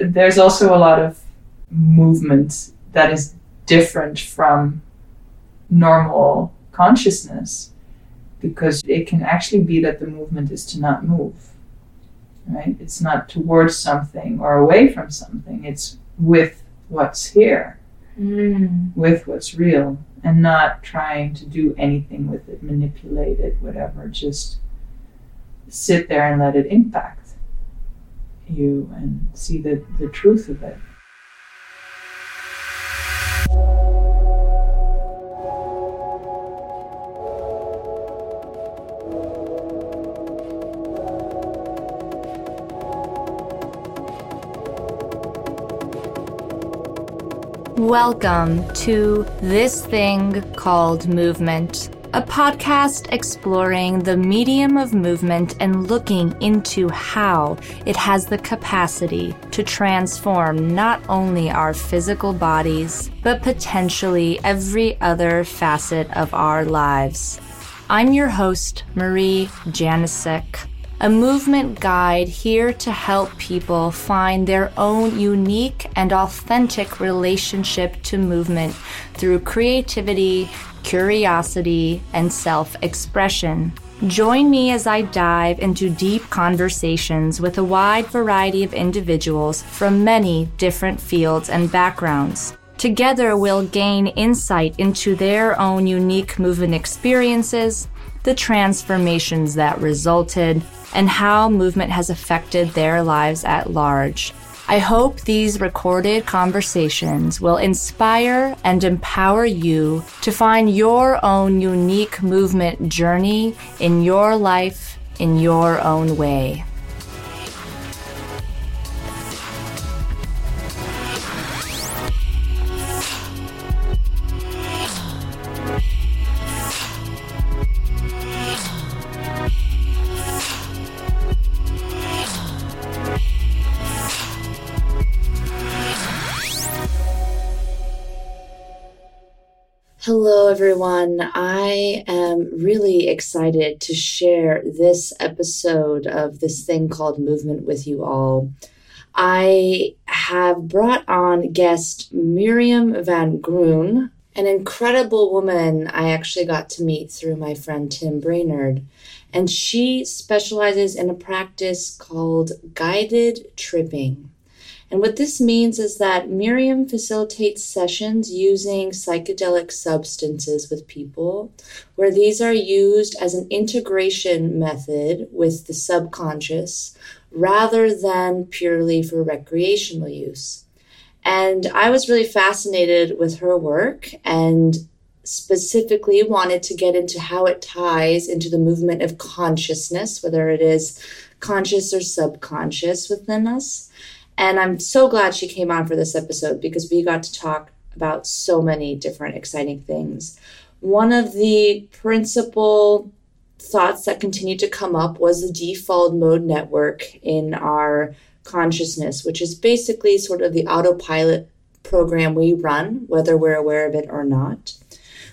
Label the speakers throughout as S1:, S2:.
S1: there's also a lot of movement that is different from normal consciousness because it can actually be that the movement is to not move right? It's not towards something or away from something. It's with what's here
S2: Mm.
S1: with what's real and not trying to do anything with it manipulate it whatever. Just sit there and let it impact you and see the, the truth of it.
S2: Welcome to This Thing Called Movement, a podcast exploring the medium of movement and looking into how it has the capacity to transform not only our physical bodies, but potentially every other facet of our lives. I'm your host, Marie Janisek a movement guide here to help people find their own unique and authentic relationship to movement through creativity, curiosity, and self expression. Join me as I dive into deep conversations with a wide variety of individuals from many different fields and backgrounds. Together, we'll gain insight into their own unique movement experiences, the transformations that resulted, and how movement has affected their lives at large. I hope these recorded conversations will inspire and empower you to find your own unique movement journey in your life in your own way. Hello, everyone. I am really excited to share this episode of this thing called Movement with you all. I have brought on guest Miriam Van Groen, an incredible woman I actually got to meet through my friend Tim Brainerd. And she specializes in a practice called guided tripping. And what this means is that Miriam facilitates sessions using psychedelic substances with people, where these are used as an integration method with the subconscious rather than purely for recreational use. And I was really fascinated with her work and specifically wanted to get into how it ties into the movement of consciousness, whether it is conscious or subconscious within us. And I'm so glad she came on for this episode because we got to talk about so many different exciting things. One of the principal thoughts that continued to come up was the default mode network in our consciousness, which is basically sort of the autopilot program we run, whether we're aware of it or not.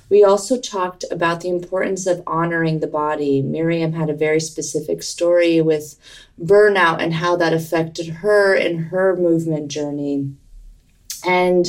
S2: We also talked about the importance of honoring the body. Miriam had a very specific story with burnout and how that affected her in her movement journey. And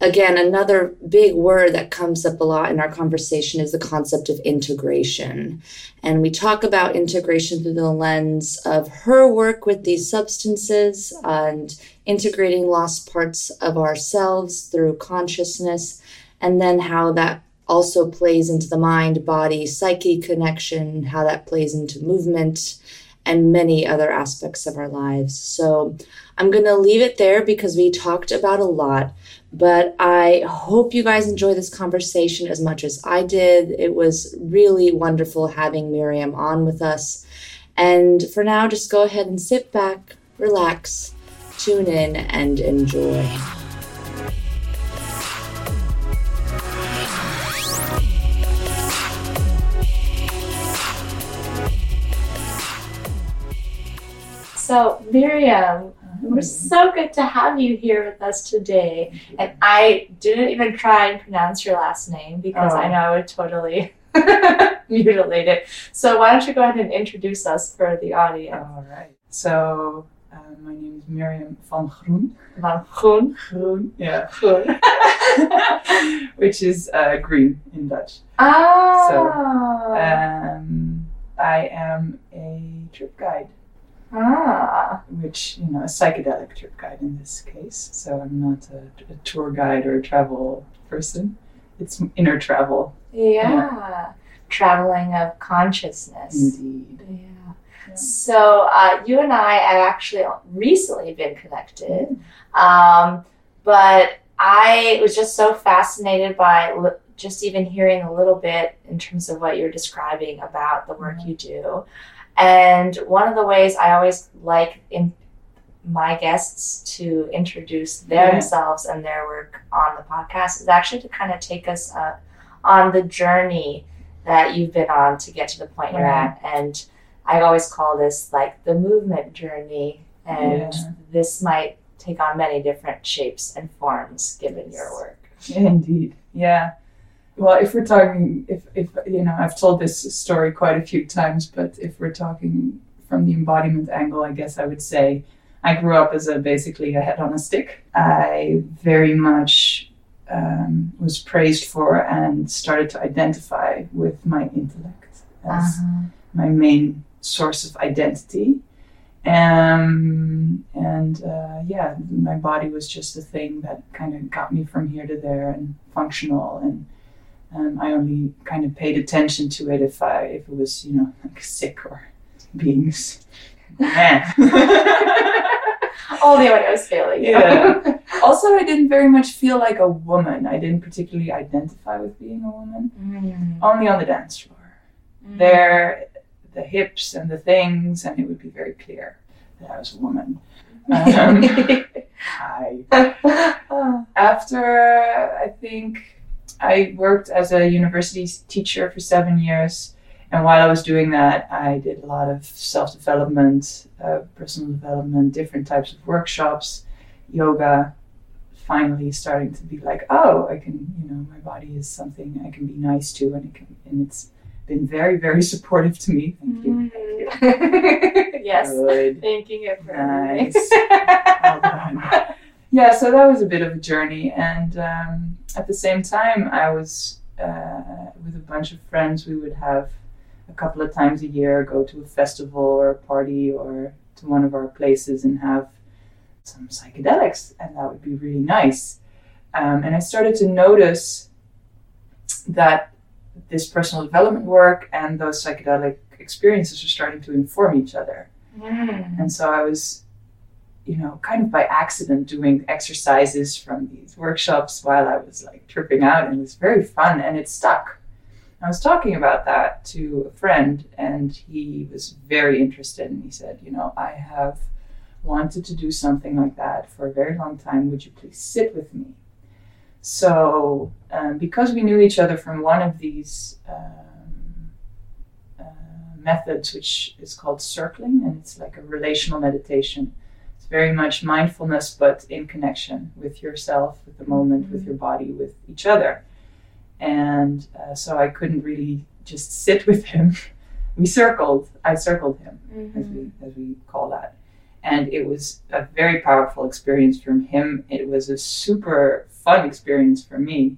S2: again, another big word that comes up a lot in our conversation is the concept of integration. And we talk about integration through the lens of her work with these substances and integrating lost parts of ourselves through consciousness, and then how that also plays into the mind body psyche connection, how that plays into movement, and many other aspects of our lives. So I'm going to leave it there because we talked about a lot. But I hope you guys enjoy this conversation as much as I did. It was really wonderful having Miriam on with us. And for now, just go ahead and sit back, relax, tune in, and enjoy. So, Miriam, we're so good to have you here with us today. And I didn't even try and pronounce your last name because
S1: Oh.
S2: I know I would totally mutilate it. So, why don't you go ahead and introduce us for the audience?
S1: All right. So Uh, my name is Miriam van Groen.
S2: Van Groen.
S1: Groen, yeah.
S2: Groen.
S1: Which is uh, green in Dutch.
S2: Ah.
S1: Um, I am a trip guide,
S2: ah.
S1: which, you know, a psychedelic trip guide in this case. So I'm not a, a tour guide or a travel person. It's inner travel,
S2: Yeah. Traveling of consciousness.
S1: indeed.
S2: Yeah.
S1: Yeah.
S2: So uh, you and I have actually recently been connected, um, but I was just so fascinated by li- just even hearing a little bit in terms of what you're describing about the work you do. And one of the ways I always like in my guests to introduce
S1: Yeah.
S2: themselves and their work on the podcast is actually to kind of take us uh, on the journey that you've been on to get to the point you're at. And I always call this like the movement journey, and
S1: Yeah.
S2: this might take on many different shapes and forms given your work.
S1: Indeed, yeah. Well, if we're talking, if, if you know, I've told this story quite a few times, but if we're talking from the embodiment angle, I guess I would say I grew up as a basically a head on a stick. I very much um, was praised for and started to identify with my intellect as my main source of identity. Um, and uh, yeah, my body was just a thing that kind of got me from here to there and functional. And um, I only kind of paid attention to it if I if it was you know like sick or beings.
S2: When it was failing.
S1: Yeah. also, I didn't very much feel like a woman. I didn't particularly identify with being a woman.
S2: Mm.
S1: Only on the dance floor.
S2: Mm.
S1: there, the hips and the things, and it would be very clear that I was a woman. Um, hi. After I think I worked as a university teacher for seven years, and while I was doing that, I did a lot of self development, uh, personal development, different types of workshops, yoga. Finally, starting to be like, oh, I can, you know, my body is something I can be nice to, and it can, and it's been very, very supportive to me. Thank you.
S2: Mm. yes.
S1: Good.
S2: Thanking it for
S1: Nice. Well done. yeah, so that was a bit of a journey, and um, at the same time, I was uh, with a bunch of friends. We would have a couple of times a year go to a festival or a party or to one of our places and have some psychedelics, and that would be really nice. Um, and I started to notice that this personal development work and those psychedelic experiences were starting to inform each other.
S2: Mm.
S1: And so I was, you know, kind of by accident doing exercises from these workshops while I was like tripping out, and it was very fun and it stuck. I was talking about that to a friend, and he was very interested. And he said, You know, I have wanted to do something like that for a very long time. Would you please sit with me? So, um, because we knew each other from one of these um, uh, methods, which is called circling, and it's like a relational meditation. Very much mindfulness, but in connection with yourself, with the moment, with your body, with each other. And uh, so I couldn't really just sit with him. We circled. I circled him as
S2: Mhm.
S1: we as we call that. And it was a very powerful experience from him. It was a super fun experience for me.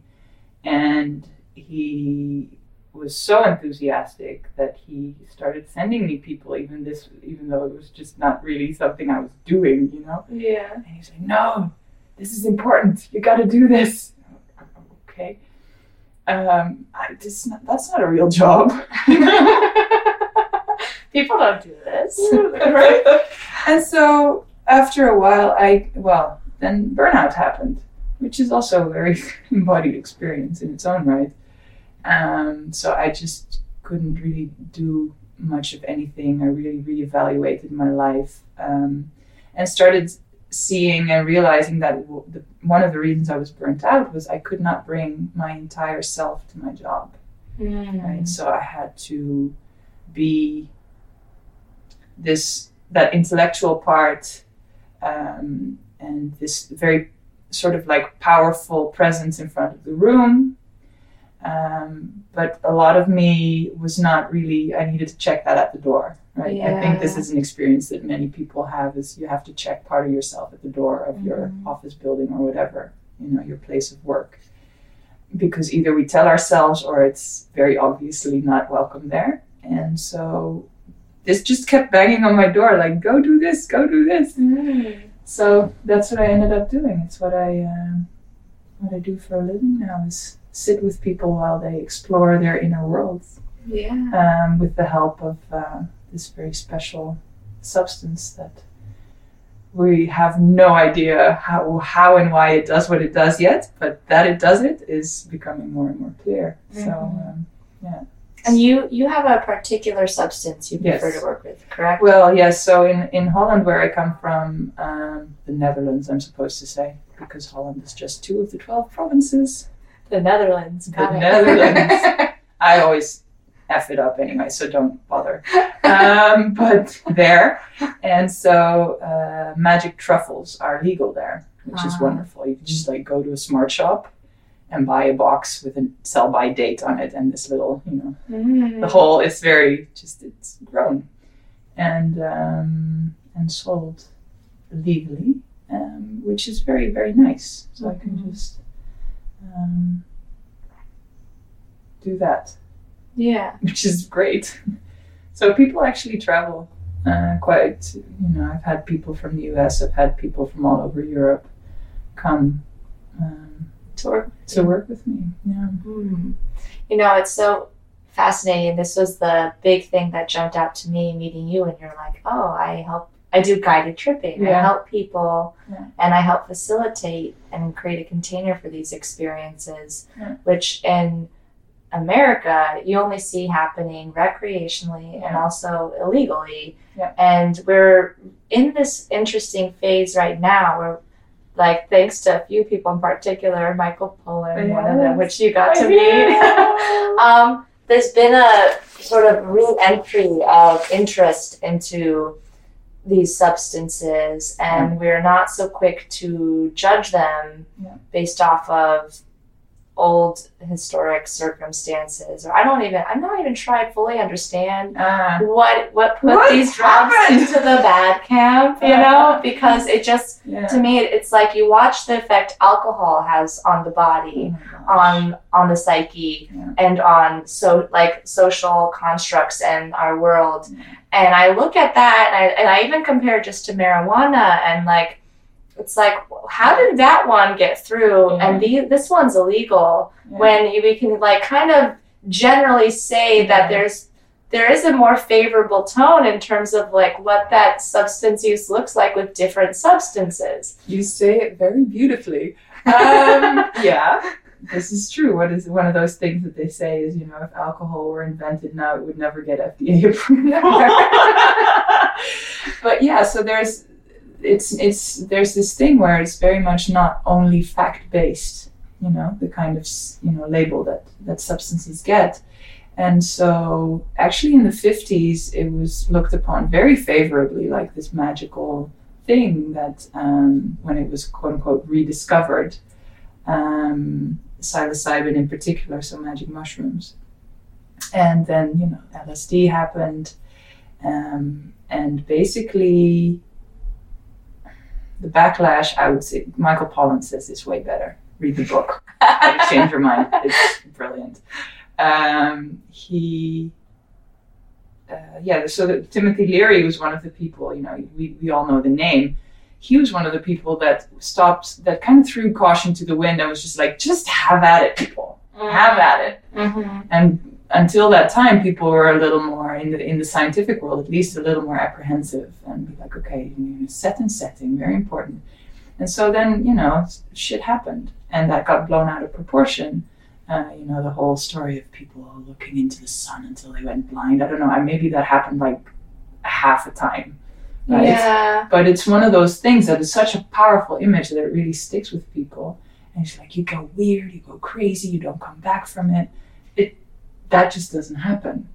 S1: And he was so enthusiastic that he started sending me people, even this even though it was just not really something I was doing, you know?
S2: Yeah.
S1: And he's like, No, this is important. You gotta do this. Okay. Um, I, this not, that's not a real job.
S2: People don't do this.
S1: right? And so after a while, I well, then burnout happened, which is also a very embodied experience in its own right. Um, so I just couldn't really do much of anything. I really reevaluated my life um, and started seeing and realizing that w- the, one of the reasons I was burnt out was I could not bring my entire self to my job
S2: Mm.
S1: right? So I had to be this that intellectual part um, and this very sort of like powerful presence in front of the room. Um, but a lot of me was not really. I needed to check that at the door. right? I think this is an experience that many people have is you have to check part of yourself at the door of your
S2: Mhm.
S1: office building or whatever, you know, your place of work. Because either we tell ourselves or it's very obviously not welcome there. And so this just kept banging on my door, like, go do this, go do this. So that's what I ended up doing. It's what I um, what I do for a living now is sit with people while they explore their inner worlds
S2: Yeah.
S1: um, with the help of uh, this very special substance that we have no idea how how and why it does what it does yet, but that it does it is becoming more and more clear. So
S2: Mhm.
S1: um,
S2: And you you have a particular substance you prefer
S1: Yes.
S2: to work with, correct?
S1: Well, yes. So in, in Holland, where I come from, um, the Netherlands, I'm supposed to say, because Holland is just two of the 12 provinces.
S2: The Netherlands.
S1: The
S2: it.
S1: Netherlands. I always F it up anyway, so don't bother. Um, but there. And so uh, magic truffles are legal there, which is
S2: Ah.
S1: wonderful. You can just like go to a smart shop and buy a box with a sell by date on it and this little, you know,
S2: Mm.
S1: the whole is very just it's grown and um, and sold legally um, which is very very nice so i can
S2: Mhm.
S1: just um, do that
S2: Yeah.
S1: which is great so people actually travel uh, quite you know i've had people from the us i've had people from all over europe come um,
S2: To work.
S1: to work with me yeah
S2: Mm. You know, it's so fascinating. This was the big thing that jumped out to me meeting you, and you're like, oh, I help. I do guided tripping. I help people,
S1: Yeah.
S2: and I help facilitate and create a container for these experiences,
S1: Yeah.
S2: which in America you only see happening recreationally and also illegally.
S1: Yeah.
S2: And we're in this interesting phase right now where like thanks to a few people in particular, Michael Pollan, one of them, which you got to meet. um, there's been a sort of re-entry of interest into these substances, and we're not so quick to judge them
S1: Yeah.
S2: based off of old historic circumstances. Or I don't even. I'm not even sure I fully understand
S1: Ah.
S2: what what put
S1: What
S2: these drugs
S1: happened?
S2: into the bad camp. You know, because it just
S1: yeah.
S2: to me it's like you watch the effect alcohol has on the body
S1: Oh
S2: on on the psyche
S1: Yeah.
S2: and on so like social constructs and our world
S1: Yeah.
S2: and i look at that and I, and I even compare just to marijuana and like it's like how did that one get through
S1: Yeah.
S2: and the, this one's illegal
S1: Yeah.
S2: when we can like kind of generally say that there's there is a more favorable tone in terms of like what that substance use looks like with different substances
S1: You say it very beautifully. Um, yeah, this is true. What is one of those things that they say is, you know, if alcohol were invented now, it would never get FDA approval. but yeah, so there's it's it's there's this thing where it's very much not only fact based, you know, the kind of you know label that that substances get. And so, actually, in the 50s, it was looked upon very favorably, like this magical thing that um, when it was quote unquote rediscovered, um, psilocybin in particular, so magic mushrooms. And then, you know, LSD happened. Um, and basically, the backlash, I would say, Michael Pollan says this way better. Read the book. Change Your Mind. It's brilliant. Um, he uh, yeah, so the, Timothy Leary was one of the people, you know, we, we all know the name. He was one of the people that stopped, that kind of threw caution to the wind and was just like, just have at it, people. Have at it.
S2: mm-hmm.
S1: And until that time, people were a little more, in the, in the scientific world, at least a little more apprehensive and be like, okay, you know, set and setting, very important. And so then, you know, shit happened and that got blown out of proportion. Uh, you know, the whole story of people looking into the sun until they went blind. I don't know. Maybe that happened like half a time. Right?
S2: Yeah.
S1: But it's one of those things that is such a powerful image that it really sticks with people. And it's like you go weird, you go crazy, you don't come back from it. It that just doesn't happen.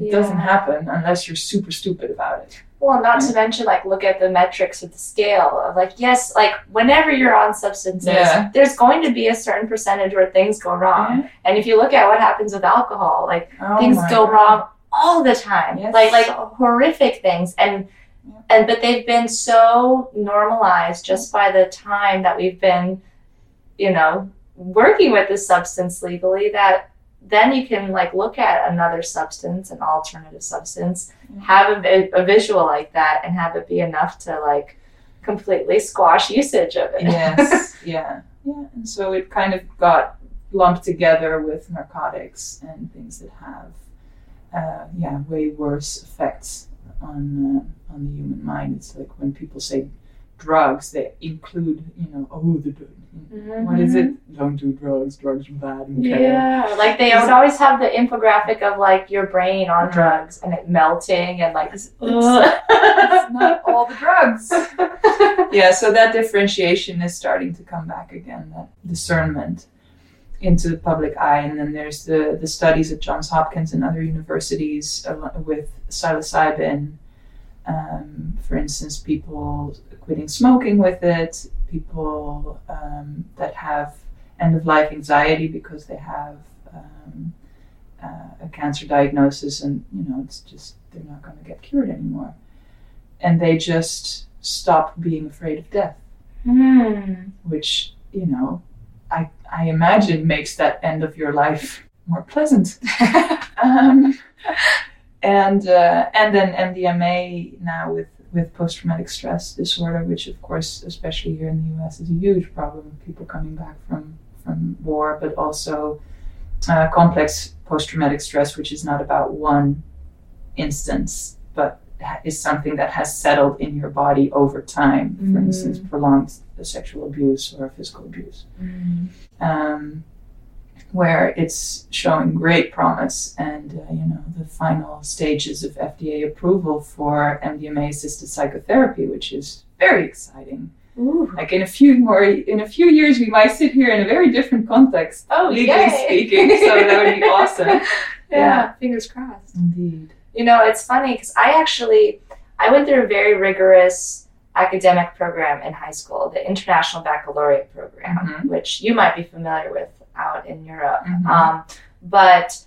S1: It doesn't happen unless you're super stupid about it.
S2: Well, not to mention, like, look at the metrics of the scale of, like, yes, like, whenever you're on substances,
S1: Yeah.
S2: there's going to be a certain percentage where things go wrong. And if you look at what happens with alcohol, like,
S1: Oh
S2: things go
S1: God.
S2: wrong all the time,
S1: Yes.
S2: like like horrific things, and
S1: Yeah.
S2: and but they've been so normalized just by the time that we've been, you know, working with this substance legally that then you can like look at another substance, an alternative substance,
S1: Yeah.
S2: have a, a visual like that, and have it be enough to like completely squash usage of it.
S1: yes, yeah, yeah. And so it kind of got lumped together with narcotics and things that have, uh, yeah, way worse effects on uh, on the human mind. It's like when people say drugs, that include, you know, oh, the dr- what is it? Don't do drugs. Drugs are bad.
S2: Mm-hmm. Yeah, like they would always have the infographic of like your brain on
S1: Mhm.
S2: drugs and it melting and like.
S1: It's, it's not all the drugs. yeah, so that differentiation is starting to come back again, that discernment into the public eye. And then there's the, the studies at Johns Hopkins and other universities with psilocybin. Um, for instance, people quitting smoking with it, people um, that have end of life anxiety because they have um, uh, a cancer diagnosis and, you know, it's just, they're not going to get cured anymore and they just stop being afraid of death,
S2: Hmm.
S1: which you know, I I imagine makes that end of your life more pleasant. and uh, and then MDMA now with with post traumatic stress disorder, which of course, especially here in the U.S., is a huge problem. Of people coming back from from war, but also uh, complex post traumatic stress, which is not about one instance, but is something that has settled in your body over time. For
S2: Mm.
S1: instance, prolonged sexual abuse or physical abuse, um, where it's showing great promise. And uh, you know, the final stages of FDA approval for MDMA-assisted psychotherapy, which is very exciting.
S2: Ooh.
S1: Like in a few more, in a few years, we might sit here in a very different context,
S2: Oh,
S1: legally
S2: yay.
S1: speaking. So that would be awesome.
S2: yeah,
S1: Yeah.
S2: fingers crossed.
S1: Indeed.
S2: You know, it's funny because I actually I went through a very rigorous academic program in high school, the International Baccalaureate program,
S1: Mhm.
S2: which you might be familiar with out in Europe.
S1: Mhm.
S2: Um, but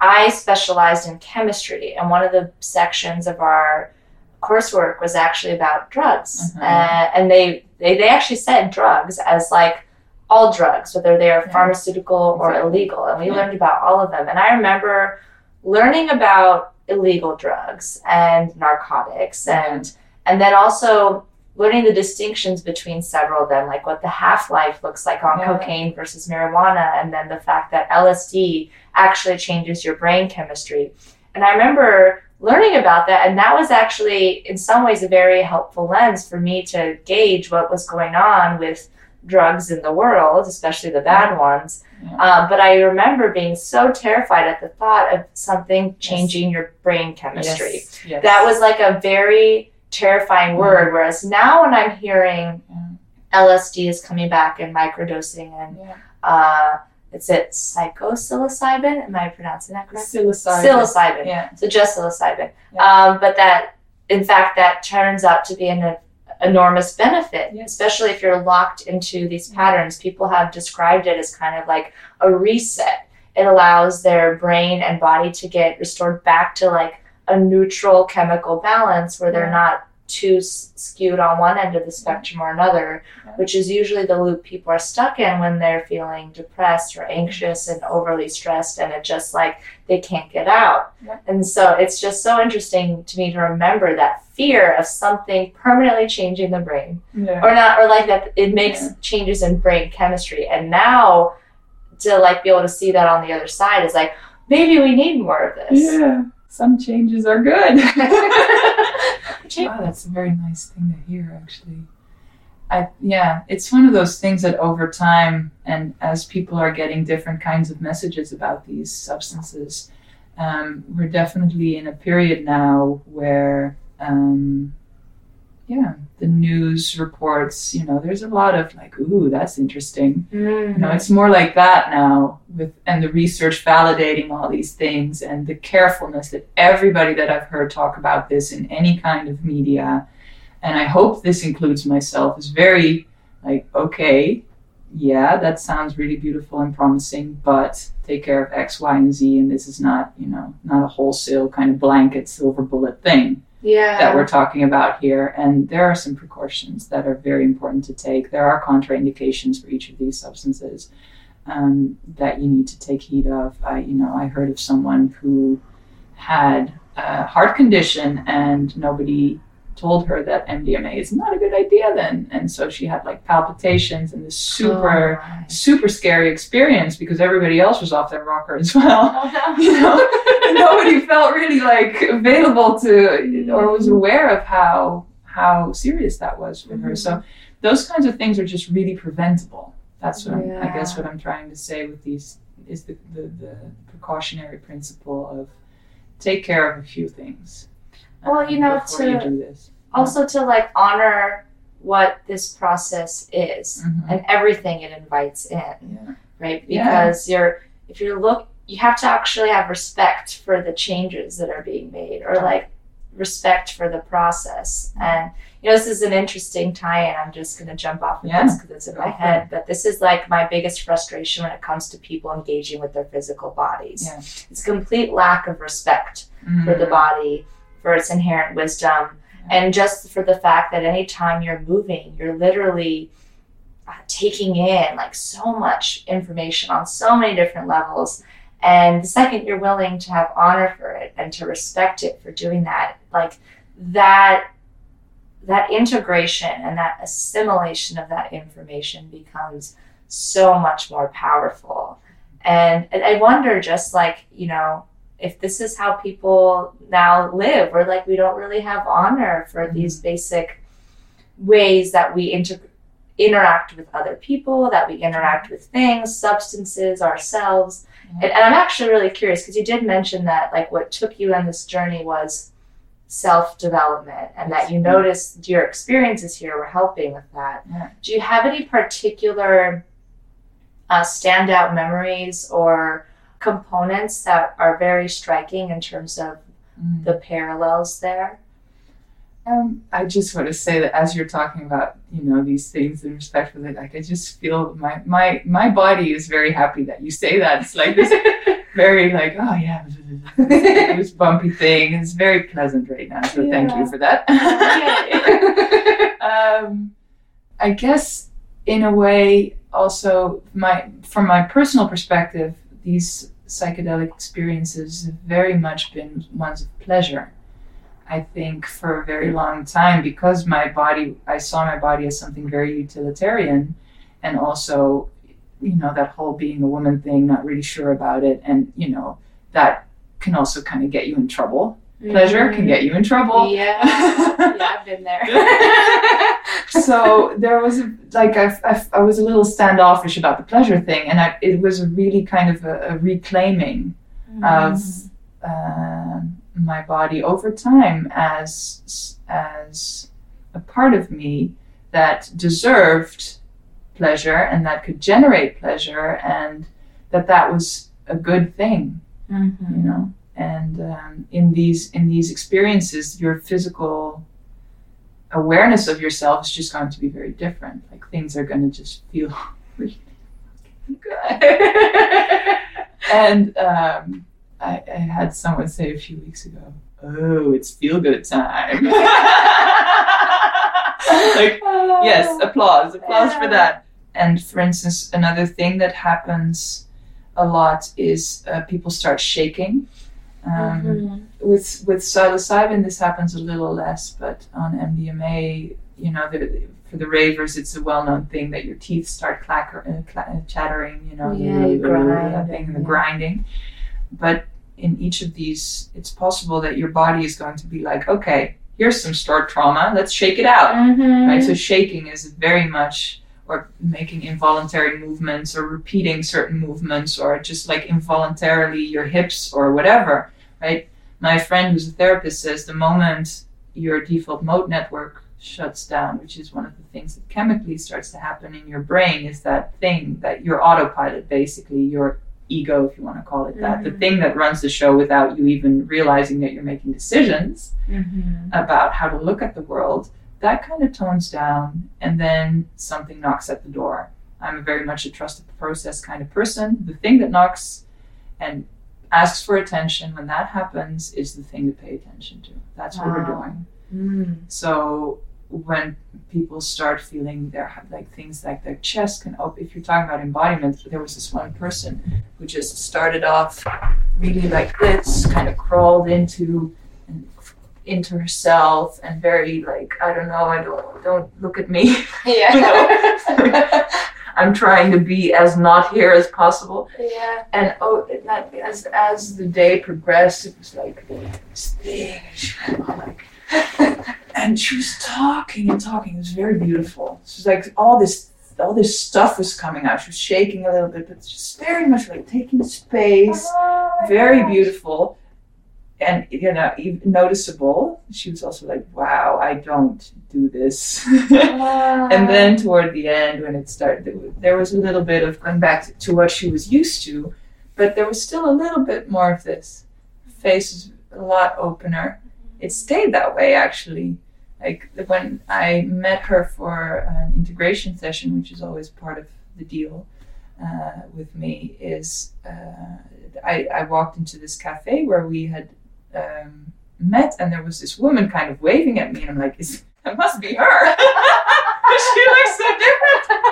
S2: I specialized in chemistry, and one of the sections of our coursework was actually about drugs.
S1: Mhm.
S2: Uh, and they, they, they actually said drugs as like all drugs, whether they are
S1: Yeah.
S2: pharmaceutical or
S1: Exactly.
S2: illegal. And we
S1: Yeah.
S2: learned about all of them. And I remember learning about illegal drugs and narcotics and and then also learning the distinctions between several of them, like what the half life looks like on
S1: Yeah.
S2: cocaine versus marijuana, and then the fact that LSD actually changes your brain chemistry. And I remember learning about that, and that was actually, in some ways, a very helpful lens for me to gauge what was going on with drugs in the world, especially the bad ones.
S1: Yeah.
S2: Uh, but I remember being so terrified at the thought of something changing your brain chemistry
S1: Yes. yes.
S2: that was like a very terrifying word. Whereas now, when I'm hearing. LSD is coming back and microdosing and uh, it's it psychopsilocybin. Am I pronouncing that correct?
S1: Psilocybin.
S2: Psilocybin.
S1: Yeah.
S2: So just psilocybin.
S1: Yeah.
S2: Um, but that, in fact, that turns out to be an enormous benefit,
S1: Yes.
S2: especially if you're locked into these patterns. People have described it as kind of like a reset. It allows their brain and body to get restored back to like a neutral chemical balance where they're not too s- skewed on one end of the spectrum or another, which is usually the loop people are stuck in when they're feeling depressed or anxious and overly stressed, and it just like they can't get out.
S1: Yeah.
S2: And so it's just so interesting to me to remember that fear of something permanently changing the brain,
S1: Yeah.
S2: or not, or like that it makes
S1: Yeah.
S2: changes in brain chemistry. And now to like be able to see that on the other side is like maybe we need more of this.
S1: Yeah. Some changes are good. Wow, that's a very nice thing to hear, actually. I yeah, it's one of those things that over time, and as people are getting different kinds of messages about these substances, um, we're definitely in a period now where, um, yeah, the news reports. You know, there's a lot of like, ooh, that's interesting.
S2: Mhm.
S1: You know, it's more like that now with and the research validating all these things and the carefulness that everybody that I've heard talk about this in any kind of media, and I hope this includes myself, is very like, okay, yeah, that sounds really beautiful and promising, but take care of X, Y, and Z, and this is not, you know, not a wholesale kind of blanket silver bullet thing
S2: Yeah.
S1: that we're talking about here. And there are some precautions that are very important to take. There are contraindications for each of these substances um, that you need to take heed of. I, you know, I heard of someone who had a heart condition and nobody told her that MDMA is not a good idea then. And so she had like palpitations and this super,
S2: Oh,
S1: super scary experience because everybody else was off their rocker as well.
S2: Oh, no.
S1: you know? Nobody felt really like available to or was mm. aware of how how serious that was for her. So mm. those kinds of things are just really preventable. That's what I'm, i guess what i'm trying to say with these is the, the, the precautionary principle of take care of a few things
S2: Well, you know,
S1: you
S2: to-
S1: this
S2: also to like honor what this process is
S1: Mhm.
S2: and everything it invites in.
S1: yeah
S2: right?
S1: Yeah.
S2: Because you're if you're look you have to actually have respect for the changes that are being made or like respect for the process. And you know, this is an interesting tie-in. I'm just gonna jump off of
S1: Yeah.
S2: this because it's in my head. But this is like my biggest frustration when it comes to people engaging with their physical bodies.
S1: Yeah.
S2: It's complete lack of respect for the body, for its inherent wisdom, and just for the fact that anytime you're moving, you're literally uh, taking in like so much information on so many different levels. And the second you're willing to have honor for it and to respect it for doing that, like that that integration and that assimilation of that information becomes so much more powerful. And, and I wonder just like, you know, if this is how people now live, or like we don't really have honor for mm-hmm. these basic ways that we inter- interact with other people, that we interact mm-hmm. with things, substances, ourselves. Mm-hmm. And, and I'm actually really curious because you did mention that like what took you on this journey was self development and that you noticed your experiences here were helping with that.
S1: Yeah.
S2: Do you have any particular uh, standout memories or components that are very striking in terms of
S1: Mm.
S2: the parallels there?
S1: Um, I just want to say that as you're talking about, you know, these things in respect for it, like I just feel my my my body is very happy that you say that. It's like this very like, oh yeah, this bumpy thing. It's very pleasant right now. So thank you for that. um, I guess in a way, also my from my personal perspective, these psychedelic experiences have very much been ones of pleasure. I think for a very long time because my body, I saw my body as something very utilitarian, and also, you know, that whole being a woman thing, not really sure about it, and you know, that can also kind of get you in trouble. Pleasure can mm-hmm. get you in trouble.
S2: Yeah, yeah, I've been there.
S1: so there was a, like I, I, I was a little standoffish about the pleasure thing, and I, it was a really kind of a, a reclaiming of mm-hmm. uh, my body over time as as a part of me that deserved pleasure and that could generate pleasure and that that was a good thing mm-hmm. you know and um, in these in these experiences your physical awareness of yourself is just going to be very different. Like things are going to just feel really good. And um, I, I had someone say a few weeks ago oh it's feel good time. Like yes applause applause for that. And for instance another thing that happens a lot is uh, people start shaking um,
S2: Mhm.
S1: with with psilocybin this happens a little less but on mdma you know the, for the ravers it's a well-known thing that your teeth start clacker, uh, cla- chattering you know
S2: Yeah, you grind,
S1: thing and the
S2: yeah.
S1: grinding but in each of these it's possible that your body is going to be like okay here's some stored trauma let's shake it out
S2: Mhm.
S1: right? So shaking is very much, or making involuntary movements, or repeating certain movements, or just like involuntarily your hips or whatever, right? My friend who's a therapist says the moment your default mode network shuts down, which is one of the things that chemically starts to happen in your brain, is that thing that your autopilot, basically your ego, if you want to call it that, the
S2: Mhm.
S1: thing that runs the show without you even realizing that you're making decisions
S2: Mhm.
S1: about how to look at the world, that kind of tones down and then something knocks at the door. I'm a very much a trusted process kind of person. The thing that knocks and asks for attention when that happens is the thing to pay attention to. That's what we're doing.
S2: Mm.
S1: So when people start feeling their like things like their chest can open, if you're talking about embodiment, there was this one person who just started off really like this, kind of crawled into into herself and very like I don't know, I don't don't look at me.
S2: Yeah.
S1: I'm trying to be as not here as possible.
S2: yeah.
S1: And oh, that, as as the day progressed, it was like this thing. and she was like- And she was talking and talking. It was very beautiful. She was like all this, all this stuff was coming out. She was shaking a little bit, but just very much like taking space. Oh very beautiful, and you know, even noticeable. She was also like, "Wow, I don't do this." and then toward the end when it started there was a little bit of going back to, what she was used to but there was still a little bit more of this face was a lot opener it stayed that way actually like when i met her for an integration session which is always part of the deal uh, with me is uh, I, I walked into this cafe where we had um, met and there was this woman kind of waving at me and i'm like is, that must be her she looks so different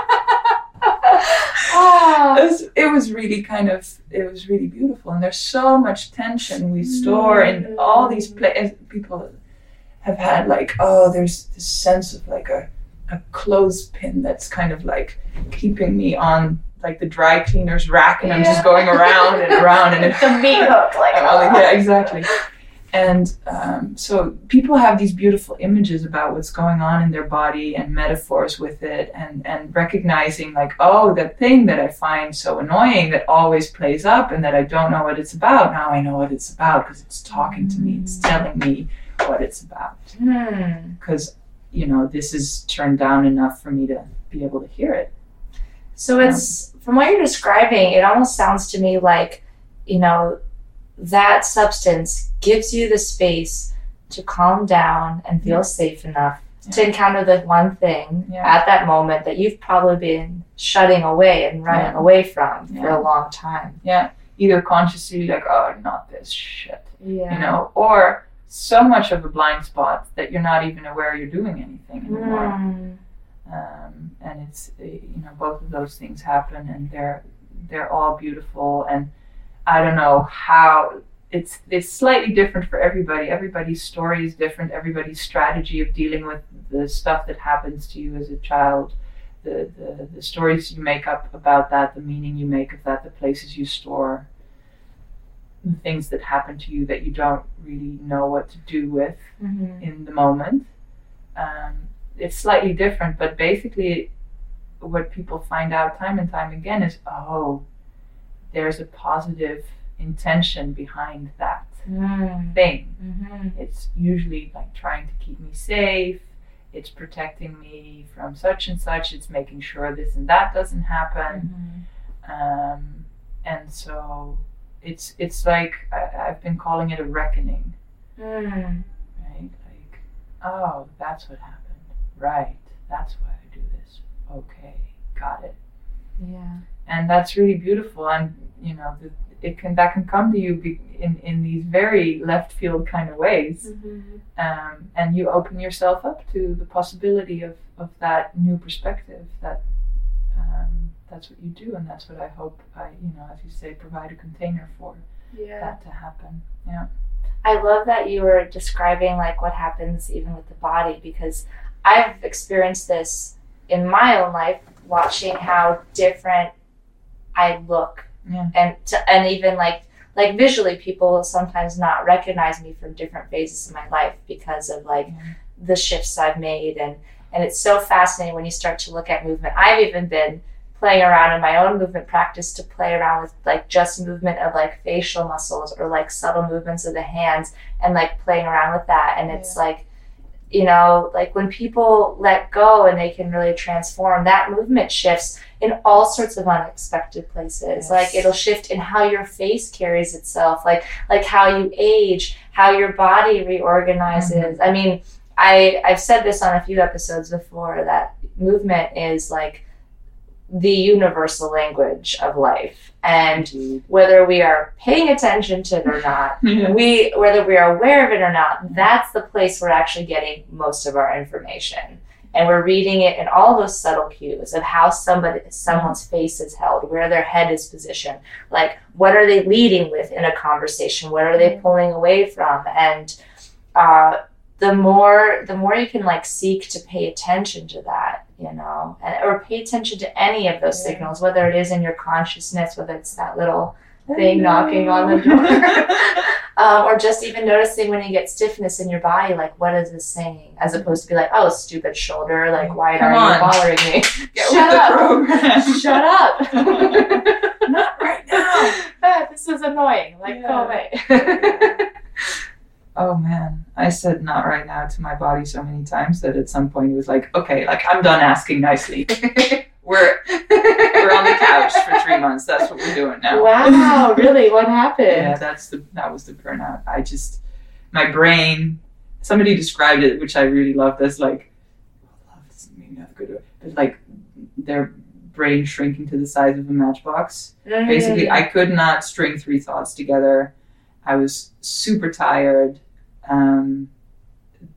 S2: Ah.
S1: it was, it was really kind of it was really beautiful and there's so much tension we store in all these places people have had like oh there's this sense of like a, a clothespin that's kind of like keeping me on like the dry cleaner's rack and i'm just going around and around and it,
S2: the meat hook, like
S1: Oh, yeah, exactly. And um, so people have these beautiful images about what's going on in their body and metaphors with it, and, and recognizing, like, oh, that thing that I find so annoying that always plays up and that I don't know what it's about. Now I know what it's about because it's talking to me, it's telling me what it's about.
S2: Hmm.
S1: Because, you know, this is turned down enough for me to be able to hear it.
S2: So it's from what you're describing, it almost sounds to me like, you know, that substance gives you the space to calm down and feel
S1: Yeah.
S2: safe enough to encounter the one thing
S1: Yeah.
S2: at that moment that you've probably been shutting away and running
S1: Yeah.
S2: away from for a long time. Yeah.
S1: Either consciously, like, oh, not this shit.
S2: Yeah.
S1: you know, or so much of a blind spot that you're not even aware you're doing anything anymore.
S2: Mm.
S1: Um, and it's uh, you know both of those things happen, and they're they're all beautiful. And I don't know how it's it's slightly different for everybody. Everybody's story is different. Everybody's strategy of dealing with the stuff that happens to you as a child. The, the, the stories you make up about that, the meaning you make of that, the places you store, the things that happen to you that you don't really know what to do with
S2: Mhm.
S1: in the moment. Um, it's slightly different, but basically, what people find out time and time again is oh, there's a positive intention behind that
S2: Mm.
S1: thing.
S2: Mhm.
S1: It's usually like trying to keep me safe, it's protecting me from such and such, it's making sure this and that doesn't happen.
S2: Mhm.
S1: Um, and so it's it's like I, I've been calling it a reckoning.
S2: Mm.
S1: right? Like, oh, that's what happened. Right. That's why I do this. Okay, got it.
S2: Yeah.
S1: And that's really beautiful. And you know, the, it can that can come to you be, in in these very left field kind of ways.
S2: Mhm.
S1: Um, and you open yourself up to the possibility of of that new perspective. That um, that's what you do, and that's what I hope I, you know, as you say, provide a container for
S2: Yeah.
S1: that to happen. Yeah.
S2: I love that you were describing like what happens even with the body because I've experienced this in my own life watching how different I look
S1: Yeah.
S2: and to, and even like like visually people sometimes not recognize me from different phases of my life because of like
S1: Yeah.
S2: the shifts I've made and and it's so fascinating when you start to look at movement. I've even been playing around in my own movement practice to play around with like just movement of like facial muscles or like subtle movements of the hands and like playing around with that and it's like you know like when people let go and they can really transform that movement shifts in all sorts of unexpected places
S1: Yes.
S2: like it'll shift in how your face carries itself like like how you age how your body reorganizes mm-hmm. i mean i i've said this on a few episodes before that movement is like the universal language of life. And mm-hmm. whether we are paying attention to it or not,
S1: Yeah.
S2: we whether we are aware of it or not, that's the place we're actually getting most of our information. And we're reading it in all those subtle cues of how somebody someone's face is held, where their head is positioned, like what are they leading with in a conversation, what are they pulling away from, and uh, the more the more you can like seek to pay attention to that, you know, and, or pay attention to any of those
S1: Yeah.
S2: signals, whether it is in your consciousness, whether it's that little thing knocking on the door. um, or just even noticing when you get stiffness in your body, like what is this saying, as opposed to be like, oh, stupid shoulder, like why
S1: Come
S2: are
S1: on.
S2: you bothering me?
S1: Get
S2: Shut
S1: with the
S2: up. Shut up!
S1: Not right now.
S2: Ah, this is annoying. Like go away.
S1: Oh man, I said not right now to my body so many times that at some point it was like, okay, like I'm done asking nicely. We're we're on the couch for three months. That's what we're doing now.
S2: Wow, really? What happened?
S1: Yeah, that's the that was the burnout. I just my brain. Somebody described it, which I really loved, as like love doesn't mean have good, but like their brain shrinking to the size of a matchbox.
S2: Mm.
S1: Basically, I could not string three thoughts together. I was super tired. Um,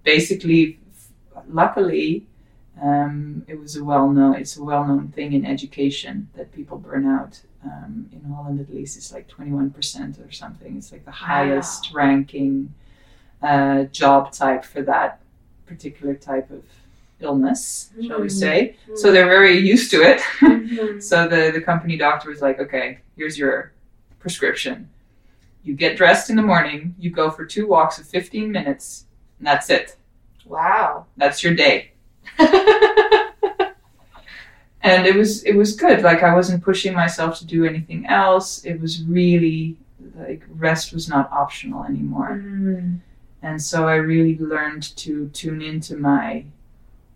S1: basically, f- luckily, um, it was a well known. It's a well known thing in education that people burn out. Um, in Holland, at least, it's like twenty one percent or something. It's like the highest ranking uh, job type for that particular type of illness, shall we
S2: Mhm.
S1: say? So they're very used to it.
S2: Mhm.
S1: So the, the company doctor was like, okay, here's your prescription. You get dressed in the morning, you go for two walks of 15 minutes, and that's it.
S2: Wow.
S1: That's your day. And it was it was good. Like I wasn't pushing myself to do anything else. It was really like rest was not optional anymore.
S2: Mm.
S1: And so I really learned to tune into my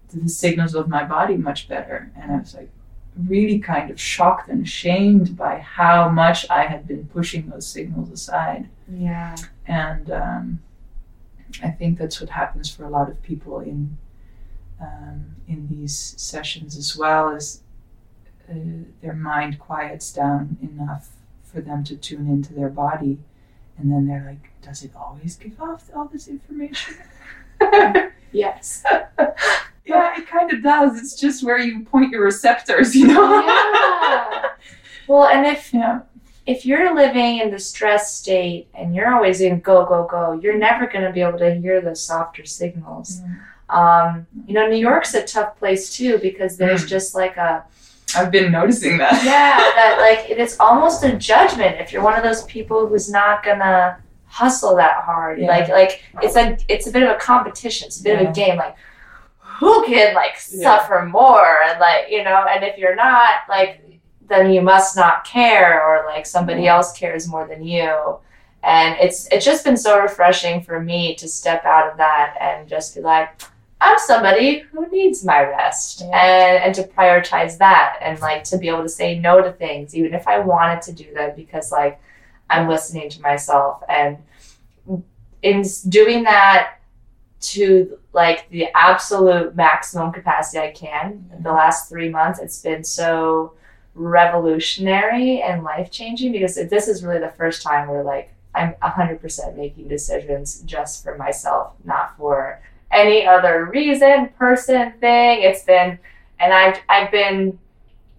S1: to the signals of my body much better. And I was like really kind of shocked and ashamed by how much I had been pushing those signals aside.
S2: Yeah.
S1: And um, I think that's what happens for a lot of people in um, in these sessions as well. Is uh, their mind quiets down enough for them to tune into their body, and then they're like, "Does it always give off all this information?"
S2: yes.
S1: yeah, it kind of does. It's just where you point your receptors, you know.
S2: yeah. Well, and if
S1: yeah.
S2: if you're living in the stress state and you're always in go go go, you're never going to be able to hear the softer signals. Um, you know, New York's a tough place too because there's
S1: Mm.
S2: just like a
S1: I've been noticing that.
S2: yeah that like it is almost a judgment if you're one of those people who's not gonna hustle that hard.
S1: Yeah.
S2: Like like it's a it's a bit of a competition. It's a bit of a game. Like who can like
S1: Yeah.
S2: suffer more and like you know and if you're not like then you must not care or like somebody
S1: Yeah.
S2: else cares more than you. And it's it's just been so refreshing for me to step out of that and just be like, I'm somebody who needs my rest
S1: Yeah.
S2: and and to prioritize that and like to be able to say no to things even if I wanted to do them because like I'm listening to myself and in doing that to like the absolute maximum capacity I can the last three months it's been so revolutionary and life changing because this is really the first time where like I'm 100% making decisions just for myself not for any other reason, person, thing. It's been, and I've I've been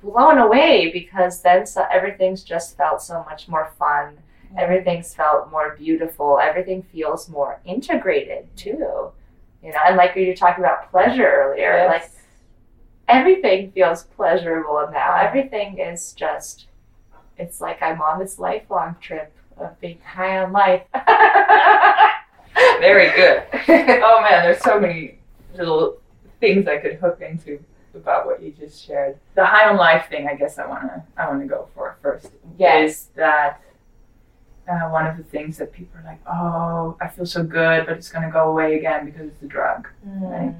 S2: blown away because then so, everything's just felt so much more fun. Everything's felt more beautiful. Everything feels more integrated too. You know, and like you were talking about pleasure earlier, like everything feels pleasurable now. Everything is just, it's like I'm on this lifelong trip of being high on life.
S1: Very good. oh man, there's so many little things I could hook into about what you just shared. The high on life thing, I guess I wanna I wanna go for first.
S2: Yes.
S1: Is that uh, one of the things that people are like, oh, I feel so good, but it's gonna go away again because it's the drug. Right.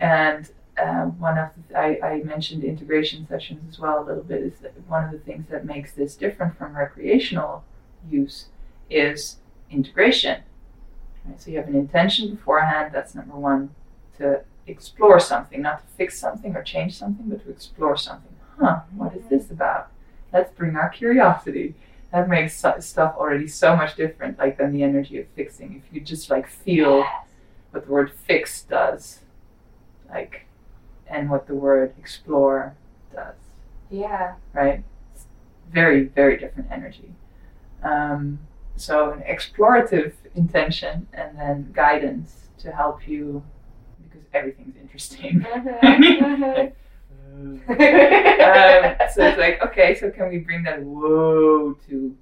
S1: And uh, one of the, I, I mentioned integration sessions as well a little bit. Is that one of the things that makes this different from recreational use is integration. Right? So you have an intention beforehand. That's number one to explore something, not to fix something or change something, but to explore something. huh, what is this about? Let's bring our curiosity. That makes stuff already so much different, like than the energy of fixing. If you just like feel what the word fix does, like, and what the word explore does,
S2: Yeah.
S1: right? It's very, very different energy. Um, so an explorative intention and then guidance to help you because everything's interesting.
S2: Mhm,
S1: um, so it's like, okay, so can we bring that whoa to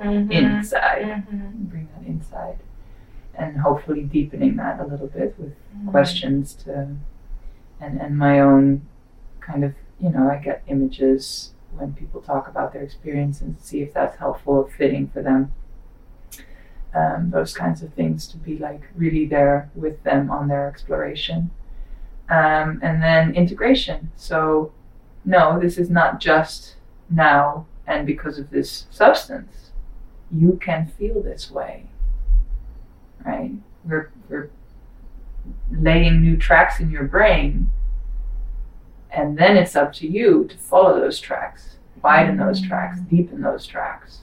S2: Mhm,
S1: inside?
S2: mhm,
S1: Bring that inside. And hopefully deepening that a little bit with
S2: mhm.
S1: questions to and and my own kind of you know I get images when people talk about their experience and see if that's helpful or fitting for them. Um, those kinds of things to be like really there with them on their exploration. Um, and then integration. So, no, this is not just now and because of this substance. You can feel this way, right? We're, we're laying new tracks in your brain, and then it's up to you to follow those tracks, widen those tracks, deepen those tracks.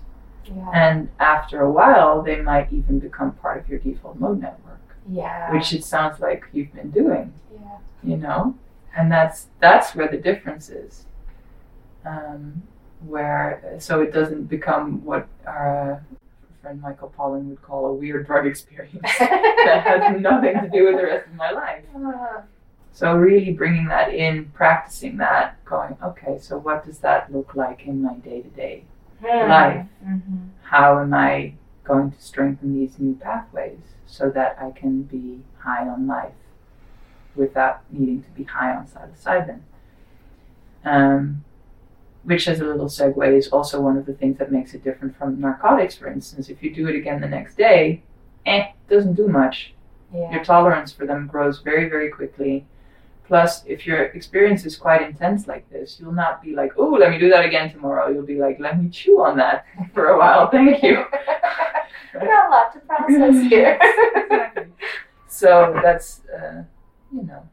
S2: Yeah.
S1: And after a while, they might even become part of your default mode network,
S2: Yeah.
S1: which it sounds like you've been doing,
S2: yeah.
S1: you know? And that's that's where the difference is. Um, where so it doesn't become what our friend Michael Pollan would call a weird drug experience that has nothing to do with the rest of my life.
S2: Uh,
S1: So really bringing that in, practicing that, going, okay, so what does that look like in my day to day?
S2: Hmm.
S1: Life.
S2: Mhm.
S1: How am I going to strengthen these new pathways so that I can be high on life without needing to be high on psilocybin? Um, which, as a little segue, is also one of the things that makes it different from narcotics, for instance. If you do it again the next day, eh, doesn't do much.
S2: Yeah.
S1: your tolerance for them grows very, very quickly. Plus, if your experience is quite intense like this, you'll not be like, oh, let me do that again tomorrow. You'll be like, let me chew on that for a while. Thank you.
S2: We got a lot to process here.
S1: exactly. So that's, uh, you know,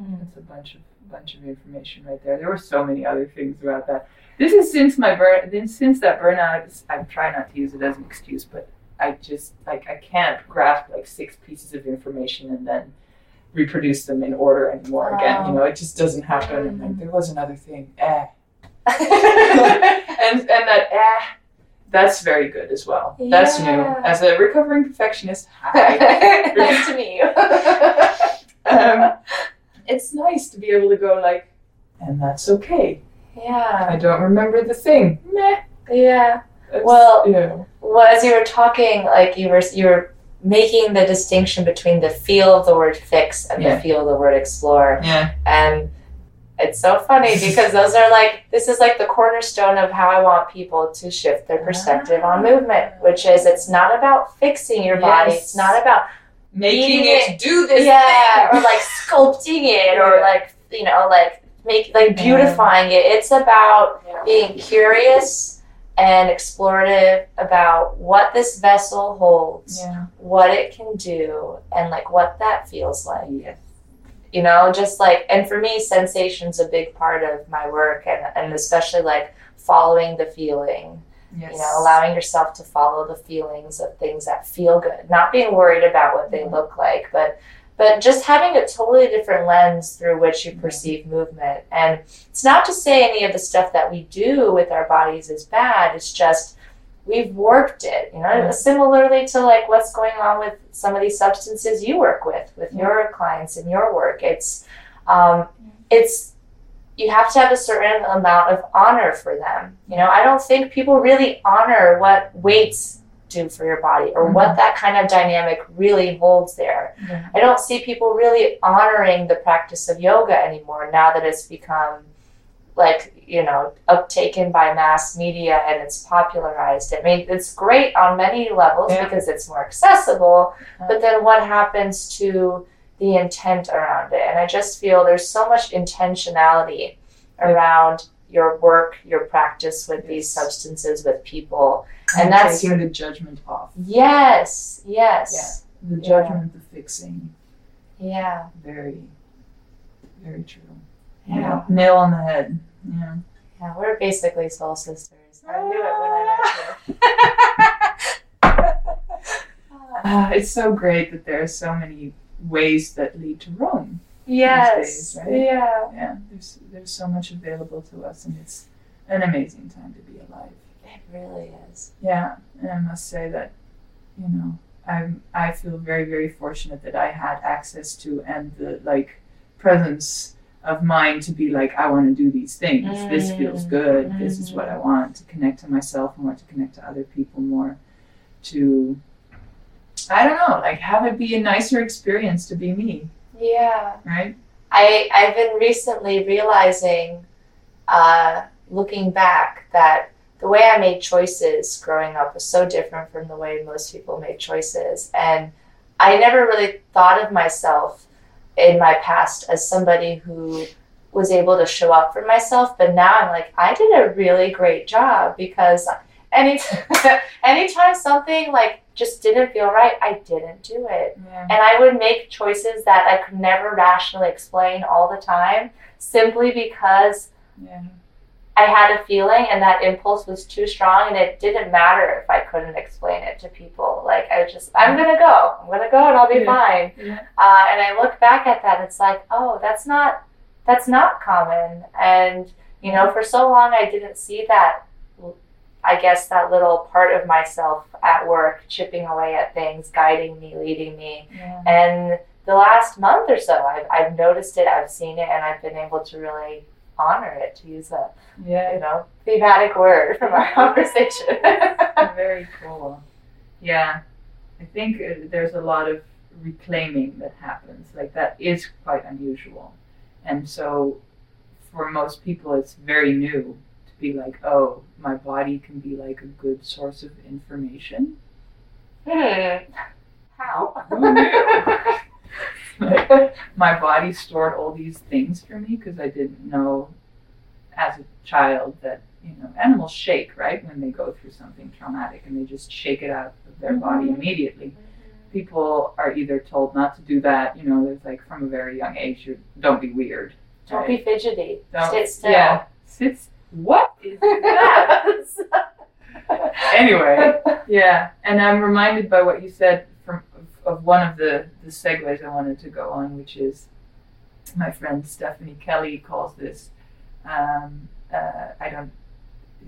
S2: Mhm.
S1: that's a bunch of bunch of information right there. There were so many other things about that. This is since my burn. Since that burnout, I try not to use it as an excuse, but I just like I can't grasp like six pieces of information and then reproduce them in order anymore again. You know, it just doesn't happen. Like there was another thing, eh, and and that eh, that's very good as well. That's new. As a recovering perfectionist, hi.
S2: nice to meet you.
S1: um, it's nice to be able to go like, and that's okay.
S2: Yeah.
S1: I don't remember the thing. Meh.
S2: Yeah.
S1: That's-
S2: Well-
S1: yeah.
S2: Well, as you were talking, like you were you were making the distinction between the feel of the word fix and
S1: Yeah.
S2: the feel of the word explore,
S1: Yeah.
S2: and it's so funny because those are like this is like the cornerstone of how I want people to shift their perspective on ah. movement, which is it's not about fixing your body.
S1: Yes.
S2: It's not about
S1: Making it,
S2: it.
S1: do this
S2: yeah,
S1: thing.
S2: or like sculpting it, or
S1: Yeah.
S2: like you know, like make like beautifying it. It's about
S1: Yeah.
S2: being curious and explorative about what this vessel holds,
S1: Yeah.
S2: what it can do, and like what that feels like.
S1: Yes.
S2: You know, just like and for me, sensation's a big part of my work, and and especially like following the feeling
S1: Yes.
S2: you know allowing yourself to follow the feelings of things that feel good not being worried about what they mm-hmm. look like but but just having a totally different lens through which you mm-hmm. perceive movement. And it's not to say any of the stuff that we do with our bodies is bad. It's just we've warped it you know?
S1: Yeah.
S2: similarly to like what's going on with some of these substances you work with with mm-hmm. your clients and your work. It's um, it's you have to have a certain amount of honor for them. You know, I don't think people really honor what weights do for your body or what mm-hmm. that kind of dynamic really holds there.
S1: Yeah.
S2: I don't see people really honoring the practice of yoga anymore now that it's become like, you know, uptaken by mass media and it's popularized. I mean, it's great on many levels
S1: Yeah.
S2: because it's more accessible,
S1: Yeah.
S2: but then what happens to the intent around it? And I just feel there's so much intentionality around your work, your practice with these substances, with people.
S1: And,
S2: And that's-
S1: taking the judgment off.
S2: Yes, yes.
S1: The
S2: Yeah.
S1: judgment, the fixing.
S2: Yeah.
S1: Very, very true.
S2: Yeah.
S1: Nail on the head. Yeah.
S2: Yeah, we're basically soul sisters. I knew it when I met you.
S1: Uh, it's so great that there are so many ways that lead to Rome.
S2: Yes.
S1: days, right?
S2: Yeah.
S1: Yeah, there's there's so much available to us, and it's an amazing time to be alive.
S2: It really is.
S1: Yeah, and I must say that, you know, I'm I feel very very fortunate that I had access to and the like presence of mind to be like I want to do these things. This feels
S2: Mm.
S1: good. This is what I want to connect to myself more, to connect to other people more, to I don't know, like have it be a nicer experience to be me,
S2: Yeah.
S1: right?
S2: I I've been recently realizing, uh, looking back, that the way I made choices growing up was so different from the way most people made choices, and I never really thought of myself in my past as somebody who was able to show up for myself. But now I'm like, I did a really great job because any anytime something like just didn't feel right, I didn't do it.
S1: Yeah.
S2: And I would make choices that I could never rationally explain all the time simply because
S1: Yeah.
S2: I had a feeling and that impulse was too strong and it didn't matter if I couldn't explain it to people. Like I just I'm gonna go. I'm gonna go and I'll be
S1: Yeah.
S2: fine.
S1: Yeah.
S2: Uh, and I look back at that, it's like, oh, that's not that's not common. And you know, for so long I didn't see that. I guess that little part of myself at work, chipping away at things, guiding me, leading me.
S1: Yeah.
S2: And the last month or so, I've, I've noticed it, I've seen it, and I've been able to really honor it, to use a
S1: Yeah.
S2: you know thematic word from our conversation.
S1: Very cool. Yeah, I think uh, there's a lot of reclaiming that happens. Like that is quite unusual, and so for most people, it's very new be like, oh, my body can be like a good source of information.
S2: hmm. How?
S1: Who knew? Like, my body stored all these things for me because I didn't know as a child that you know animals shake right when they go through something traumatic and they just shake it out of their body
S2: Mhm.
S1: immediately. People are either told not to do that, you know, there's like from a very young age, you don't be weird.
S2: Don't be fidgety.
S1: Don't-
S2: Sit still.
S1: Yeah, sits. What is that? anyway, yeah, and I'm reminded by what you said from of, of one of the the segues I wanted to go on, which is my friend Stephanie Kelly calls this um, uh, I don't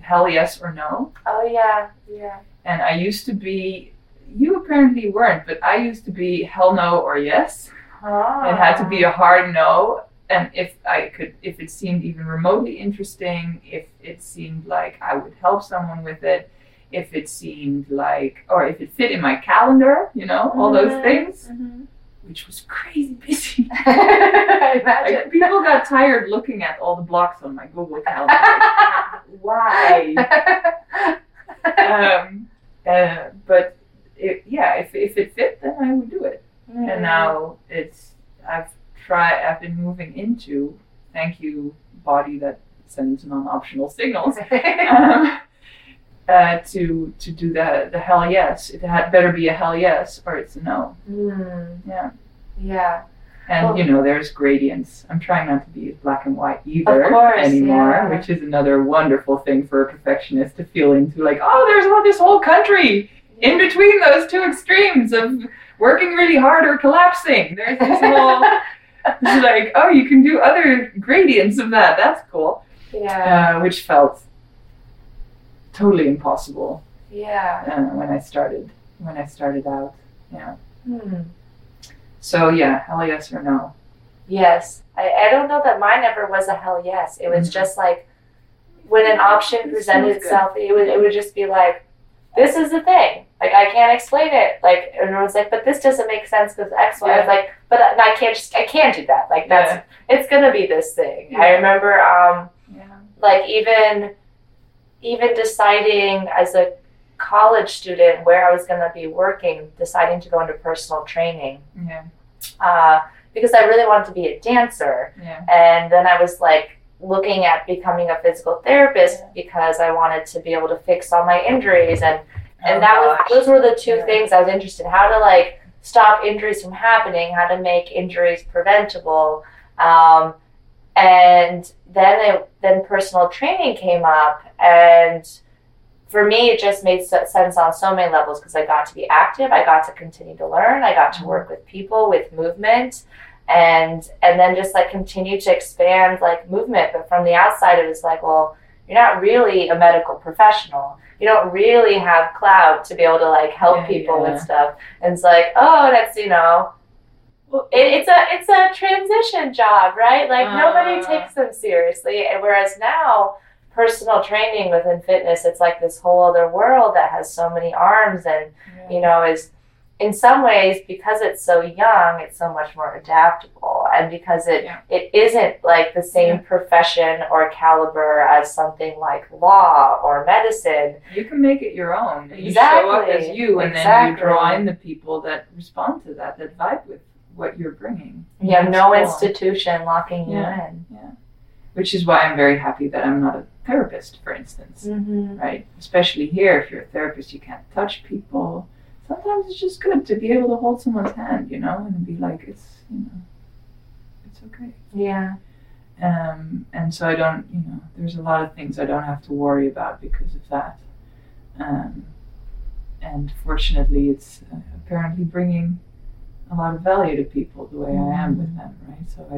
S1: hell yes or no,
S2: oh yeah, yeah.
S1: and I used to be. You apparently weren't, but I used to be hell no or yes.
S2: Oh.
S1: It had to be a hard no. And if I could, if it seemed even remotely interesting, if it seemed like I would help someone with it, if it seemed like, or if it fit in my calendar, you know, all those
S2: Mhm.
S1: things,
S2: Mhm.
S1: which was crazy busy.
S2: I imagine.
S1: Like, people got tired looking at all the blocks on my Google Calendar. Like, Why? um, uh, but it, yeah, if, if it fit, then I would do it.
S2: Mm-hmm.
S1: and now it's I've tried I've been moving into thank you body that sends non-optional signals um, uh, to to do the the hell yes it had better be a hell yes or it's a no
S2: Mm,
S1: yeah
S2: yeah.
S1: and
S2: Well-
S1: you know there's gradients I'm trying not to be black and white either
S2: course,
S1: anymore
S2: yeah.
S1: which is another wonderful thing for a perfectionist to feel into like oh there's all this whole country in between those two extremes of working really hard or collapsing. There's this whole like, oh, you can do other gradients of that. That's cool.
S2: Yeah.
S1: Uh, which felt totally impossible
S2: Yeah.
S1: uh, when I started when I started out. Yeah.
S2: Hmm.
S1: So yeah, hell yes or no.
S2: Yes. I, I don't know that mine ever was a hell yes. It was
S1: Mhm.
S2: just like when an option
S1: It
S2: presented
S1: good.
S2: itself, it would it would just be like, this is the thing. Like I can't explain it. Like and everyone's like, but this doesn't make sense because X, Y. I was like, but I, can't just I can't do that. Like that's
S1: Yeah.
S2: it's gonna be this thing. I remember um
S1: Yeah.
S2: like even even deciding as a college student where I was going to be working, deciding to go into personal training
S1: Yeah.
S2: uh, because I really wanted to be a dancer.
S1: Yeah.
S2: And then I was like looking at becoming a physical therapist
S1: Yeah.
S2: because I wanted to be able to fix all my injuries and and
S1: Oh,
S2: that was those were the two
S1: Yeah.
S2: things I was interested in how to like stop injuries from happening, how to make injuries preventable. Um, and then it, then personal training came up and for me it just made sense on so many levels because i got to be active i got to continue to learn i got to work with people with movement and and then just like continue to expand like movement but from the outside it was like well you're not really a medical professional you don't really have clout to be able to like help
S1: Yeah,
S2: people
S1: yeah.
S2: with stuff. And it's like oh that's you know it, it's a it's a transition job right? Like nobody
S1: Uh.
S2: takes them seriously. And whereas now personal training within fitness it's like this whole other world that has so many arms and you know is in some ways because it's so young it's so much more adaptable and because it
S1: Yeah.
S2: it isn't like the same
S1: Yeah.
S2: profession or caliber as something like law or medicine
S1: You can make it your own. You show up as
S2: Exactly.
S1: you, and then you draw in the people that respond to that, that vibe with what you're bringing.
S2: you have no
S1: cool.
S2: institution locking you in. Yeah.
S1: Which is why I'm very happy that I'm not a therapist, for instance.
S2: mm-hmm.
S1: Right? Especially here, if you're a therapist, you can't touch people. Sometimes it's just good to be able to hold someone's hand, you know, and be like, it's, you know, okay.
S2: yeah
S1: Um, and so I don't, you know, there's a lot of things I don't have to worry about because of that. Um, and fortunately, it's uh, apparently bringing a lot of value to people the way I am with them, right? So I,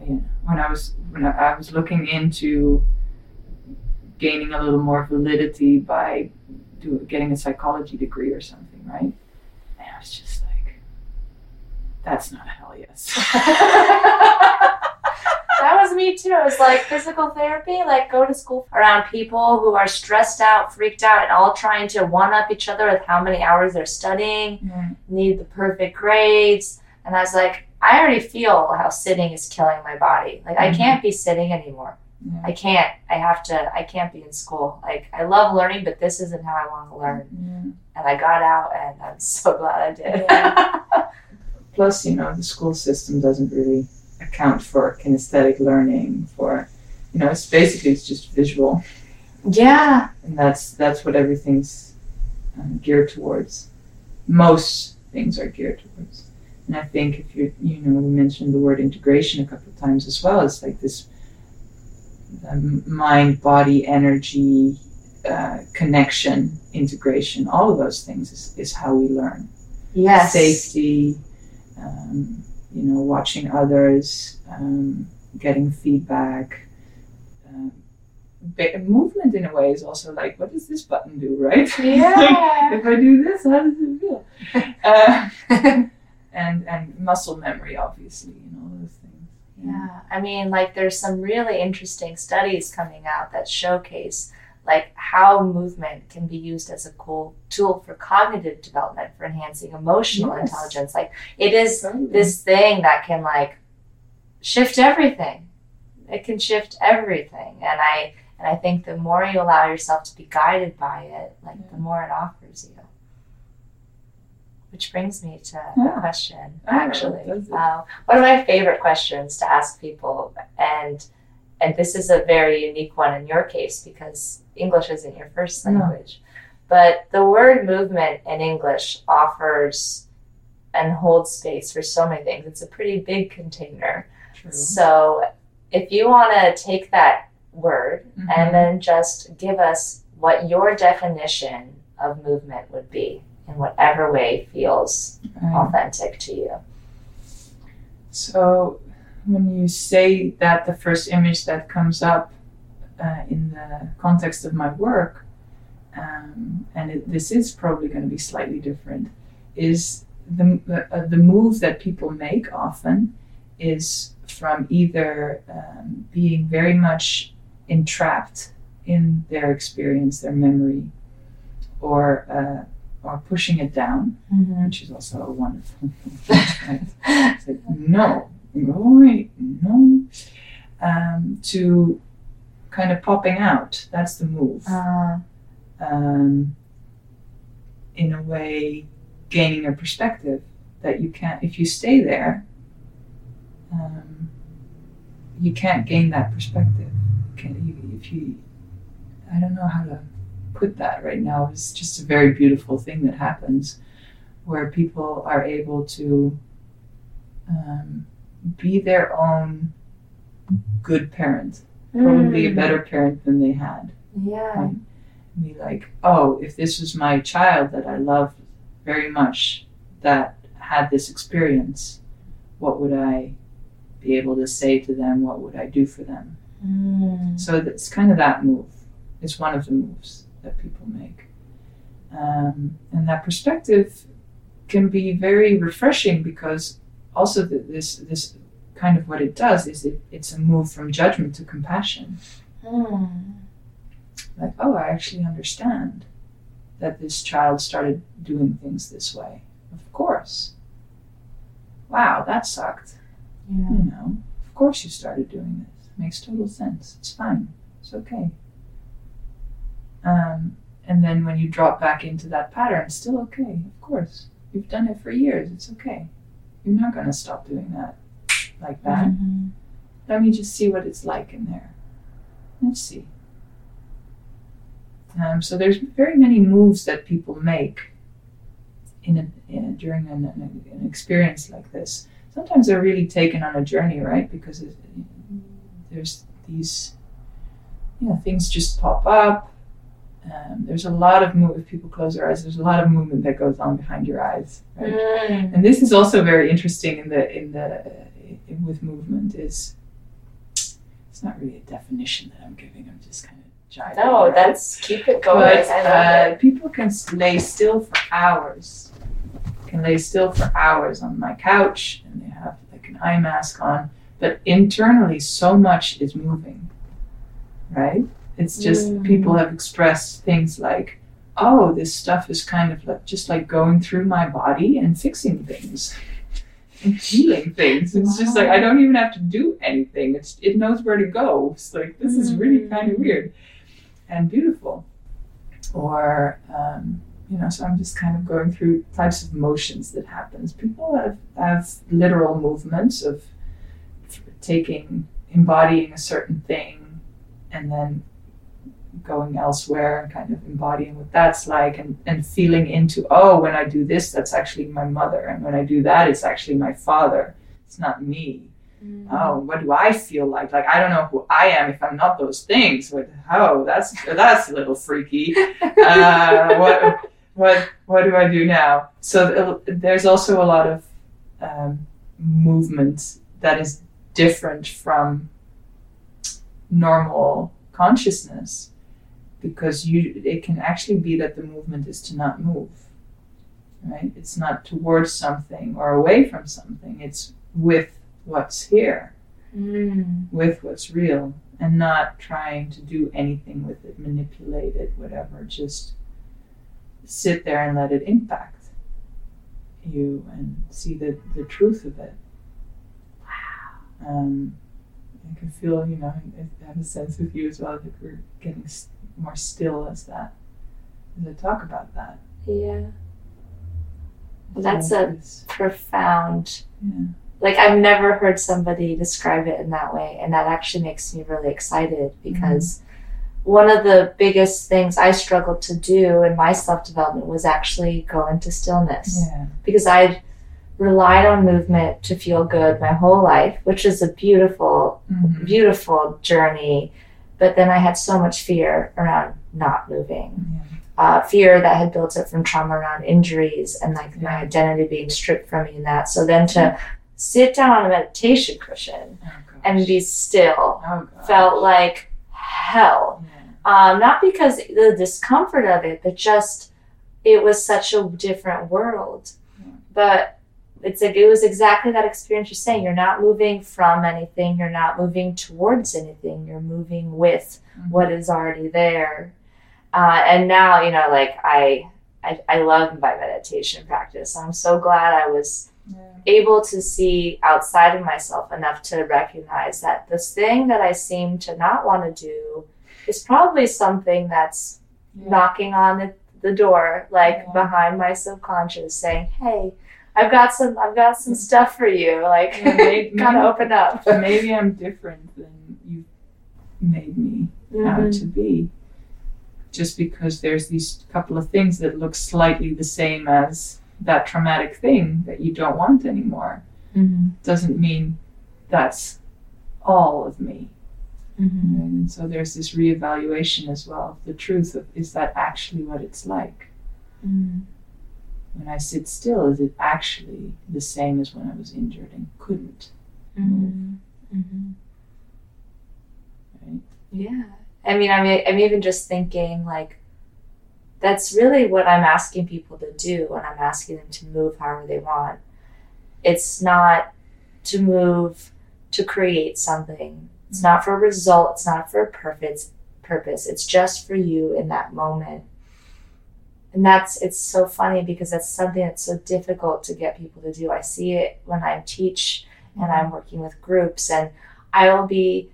S1: I you know, when I was when I, I was looking into gaining a little more validity by do, getting a psychology degree or something, right? And I was just like, that's not a
S2: That was me too. It was like physical therapy, like go to school around people who are stressed out, freaked out, and all trying to one up each other with how many hours they're studying,
S1: Yeah.
S2: need the perfect grades. And I was like, I already feel how sitting is killing my body. Like, I
S1: Mhm.
S2: can't be sitting anymore.
S1: Yeah.
S2: I can't. I have to, I can't be in school. Like, I love learning, but this isn't how I want to learn.
S1: Yeah.
S2: And I got out, and I'm so glad I did.
S1: Plus, you know, the school system doesn't really account for kinesthetic learning. For, you know, it's basically it's just visual,
S2: yeah.
S1: and that's that's what everything's um, geared towards. Most things are geared towards, and I think if you you know we mentioned the word integration a couple of times as well. It's like this um, mind, body, energy. Uh, connection, integration, all of those things is, is how we learn.
S2: Yes.
S1: safety, um, you know, watching others, um, getting feedback. Um, movement in a way is also like, what does this button do, right?
S2: Yeah.
S1: if I do this, how does it feel? Uh, and and muscle memory, obviously, and all those things.
S2: Yeah, I mean, like, there's some really interesting studies coming out that showcase like how movement can be used as a cool tool for cognitive development for enhancing emotional
S1: Yes.
S2: intelligence. Like, it is this thing that can like shift everything. It can shift everything, and I and I think the more you allow yourself to be guided by it, like the more it offers you. Which brings me to
S1: Yeah.
S2: a question,
S1: Oh,
S2: actually.
S1: it?
S2: Uh, one of my favorite questions to ask people, and and this is a very unique one in your case because English isn't your first
S1: No.
S2: language. But the word movement in English offers and holds space for so many things. It's a pretty big container.
S1: True.
S2: So if you want to take that word
S1: Mhm.
S2: and then just give us what your definition of movement would be in whatever way feels
S1: Right.
S2: authentic to you.
S1: So, when you say that, the first image that comes up uh, in the context of my work, um, and it, this is probably going to be slightly different, is the uh, the move that people make often is from either um, being very much entrapped in their experience, their memory, or uh, or pushing it down, which is also a wonderful thing. Right? Like, no, go away, no. Um, to kind of popping out. That's the move.
S2: Uh,
S1: Um, in a way, gaining a perspective that you can't, if you stay there, um, you can't gain that perspective. Can you, if you, I don't know how to put that right now. It's just a very beautiful thing that happens where people are able to um, be their own good parent, probably a
S2: Mm.
S1: better parent than they had.
S2: Yeah.
S1: Right? Be like, oh, if this was my child that I loved very much that had this experience, what would I be able to say to them? What would I do for them?
S2: Mm.
S1: So it's kind of that move. It's one of the moves that people make. Um, and that perspective can be very refreshing because also th- this this kind of what it does is it, it's a move from judgment to compassion.
S2: Mm.
S1: Like, oh, I actually understand that this child started doing things this way. Of course. Wow, that sucked.
S2: Yeah.
S1: You know, of course you started doing this. Makes total sense. It's fine. It's okay. Um, and then when you drop back into that pattern, it's still okay. Of course. You've done it for years. It's okay. You're not going to stop doing that like that.
S2: Mhm.
S1: Let me just see what it's like in there. Let's see. Um, so there's very many moves that people make in a, in a, during an, an, an experience like this. Sometimes they're really taken on a journey, right? Because it, there's these, you know, things just pop up. Um, there's a lot of move. If people close their eyes, there's a lot of movement that goes on behind your eyes. Right?
S2: Mm.
S1: and this is also very interesting in the in the in, with movement is it's not really a definition that I'm giving. I'm just kind of jiving.
S2: No,
S1: right?
S2: that's keep it going.
S1: but uh, people can lay still for hours. Can lay still for hours on my couch, and they have like an eye mask on. But internally, so much is moving. Right? It's just
S2: Mm.
S1: people have expressed things like, "Oh, this stuff is kind of like just like going through my body and fixing things." and healing things. It's just like I don't even have to do anything. It's it knows where to go. It's like this is really
S2: Mm.
S1: kind of weird and beautiful. Or um, you know, so I'm just kind of going through types of motions that happens. People have have literal movements of taking embodying a certain thing and then going elsewhere and kind of embodying what that's like and, and feeling into oh when i do this that's actually my mother. And when i do that it's actually my father. It's not me.
S2: Mm.
S1: oh what do i feel like? Like i don't know who i am if i'm not those things. But oh that's that's a little freaky. Uh, what what what do i do now? So there's also a lot of um, movement that is different from normal consciousness because you it can actually be that the movement is to not move right? It's not towards something or away from something. It's with what's here
S2: Mm.
S1: with what's real and not trying to do anything with it manipulate it whatever. Just sit there and let it impact you and see the, the truth of it. Wow. Um, I can feel you know I have a sense with you as well that we're getting more still as that as I talk about that
S2: Yeah. That's a profound.
S1: yeah.
S2: Like I've never heard somebody describe it in that way, and that actually makes me really excited because one of the biggest things I struggled to do in my self development was actually go into stillness
S1: yeah
S2: because I'd relied on movement to feel good my whole life, which is a beautiful,
S1: Mhm.
S2: beautiful journey. But then I had so much fear around not moving.
S1: yeah
S2: uh, fear that had built up from trauma around injuries and like my identity being stripped from me and that. So then to sit down on a meditation cushion
S1: oh,
S2: and be still
S1: oh,
S2: felt like hell.
S1: yeah.
S2: Um, not because the discomfort of it, but just it was such a different world.
S1: Yeah.
S2: But it's like it was exactly that experience you're saying. You're not moving from anything. You're not moving towards anything. You're moving with
S1: Mhm.
S2: what is already there. Uh, and now, you know, like I, I, I love my meditation practice. I'm so glad I was
S1: yeah.
S2: able to see outside of myself enough to recognize that this thing that I seem to not want to do is probably something that's
S1: Yeah.
S2: knocking on the, the door, like
S1: Yeah.
S2: behind my subconscious, saying, "Hey, I've got some, I've got some stuff for you. Like,
S1: Yeah, may-
S2: kind of
S1: maybe-
S2: open up."
S1: Maybe I'm different than you made me out
S2: Mhm.
S1: to be. Just because there's these couple of things that look slightly the same as that traumatic thing that you don't want anymore
S2: Mhm.
S1: doesn't mean that's all of me.
S2: Mm-hmm.
S1: And so there's this reevaluation as well. of The truth of is that actually what it's like?
S2: Mm-hmm.
S1: When I sit still, is it actually the same as when I was injured and couldn't?
S2: Mm-hmm. Mm-hmm.
S1: Right?
S2: Yeah. I mean, I'm, I'm even just thinking, like, that's really what I'm asking people to do when I'm asking them to move however they want. It's not to move to create something, it's not for a result, it's not for a purpose. Purpose. It's just for you in that moment. And that's it's so funny because that's something that's so difficult to get people to do. I see it when I teach and I'm working with groups and I will be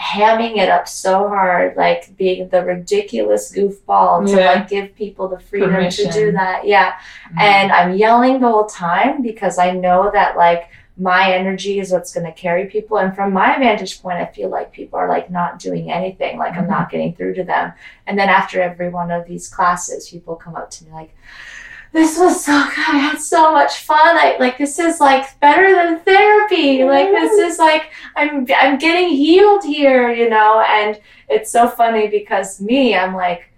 S2: hamming it up so hard, like being the ridiculous goofball to
S1: Yeah.
S2: like give people the freedom to do that. Yeah.
S1: Mm-hmm.
S2: And I'm yelling the whole time because I know that like my energy is what's going to carry people. And from my vantage point, I feel like people are like not doing anything, like I'm not mm-hmm. getting through to them. And then after every one of these classes, people come up to me like, this was so good. I had so much fun. I like this is like better than therapy. Like this is like I'm I'm getting healed here, you know. And it's so funny because me, I'm like,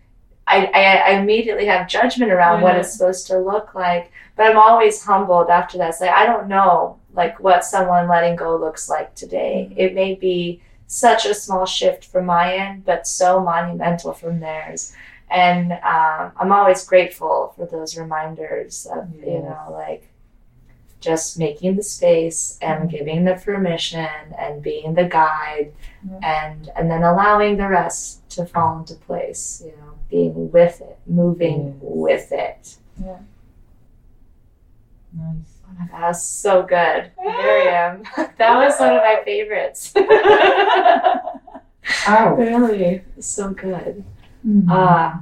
S2: I I, I immediately have judgment around what it's supposed to look like. But I'm always humbled after that. It's like I don't know like what someone letting go looks like today. Mm-hmm. It may be such a small shift from my end, but so monumental from theirs. And um, I'm always grateful for those reminders of, you know, like just making the space and mm-hmm. giving the permission and being the guide
S1: Yeah.
S2: and and then allowing the rest to fall into place, you know, being with it, moving
S1: Yes.
S2: with it. Yeah.
S1: Nice.
S2: Oh my God, that was so good. Miriam, that was one of my favorites.
S1: Ow.
S2: really, so good.
S1: Mhm.
S2: Uh,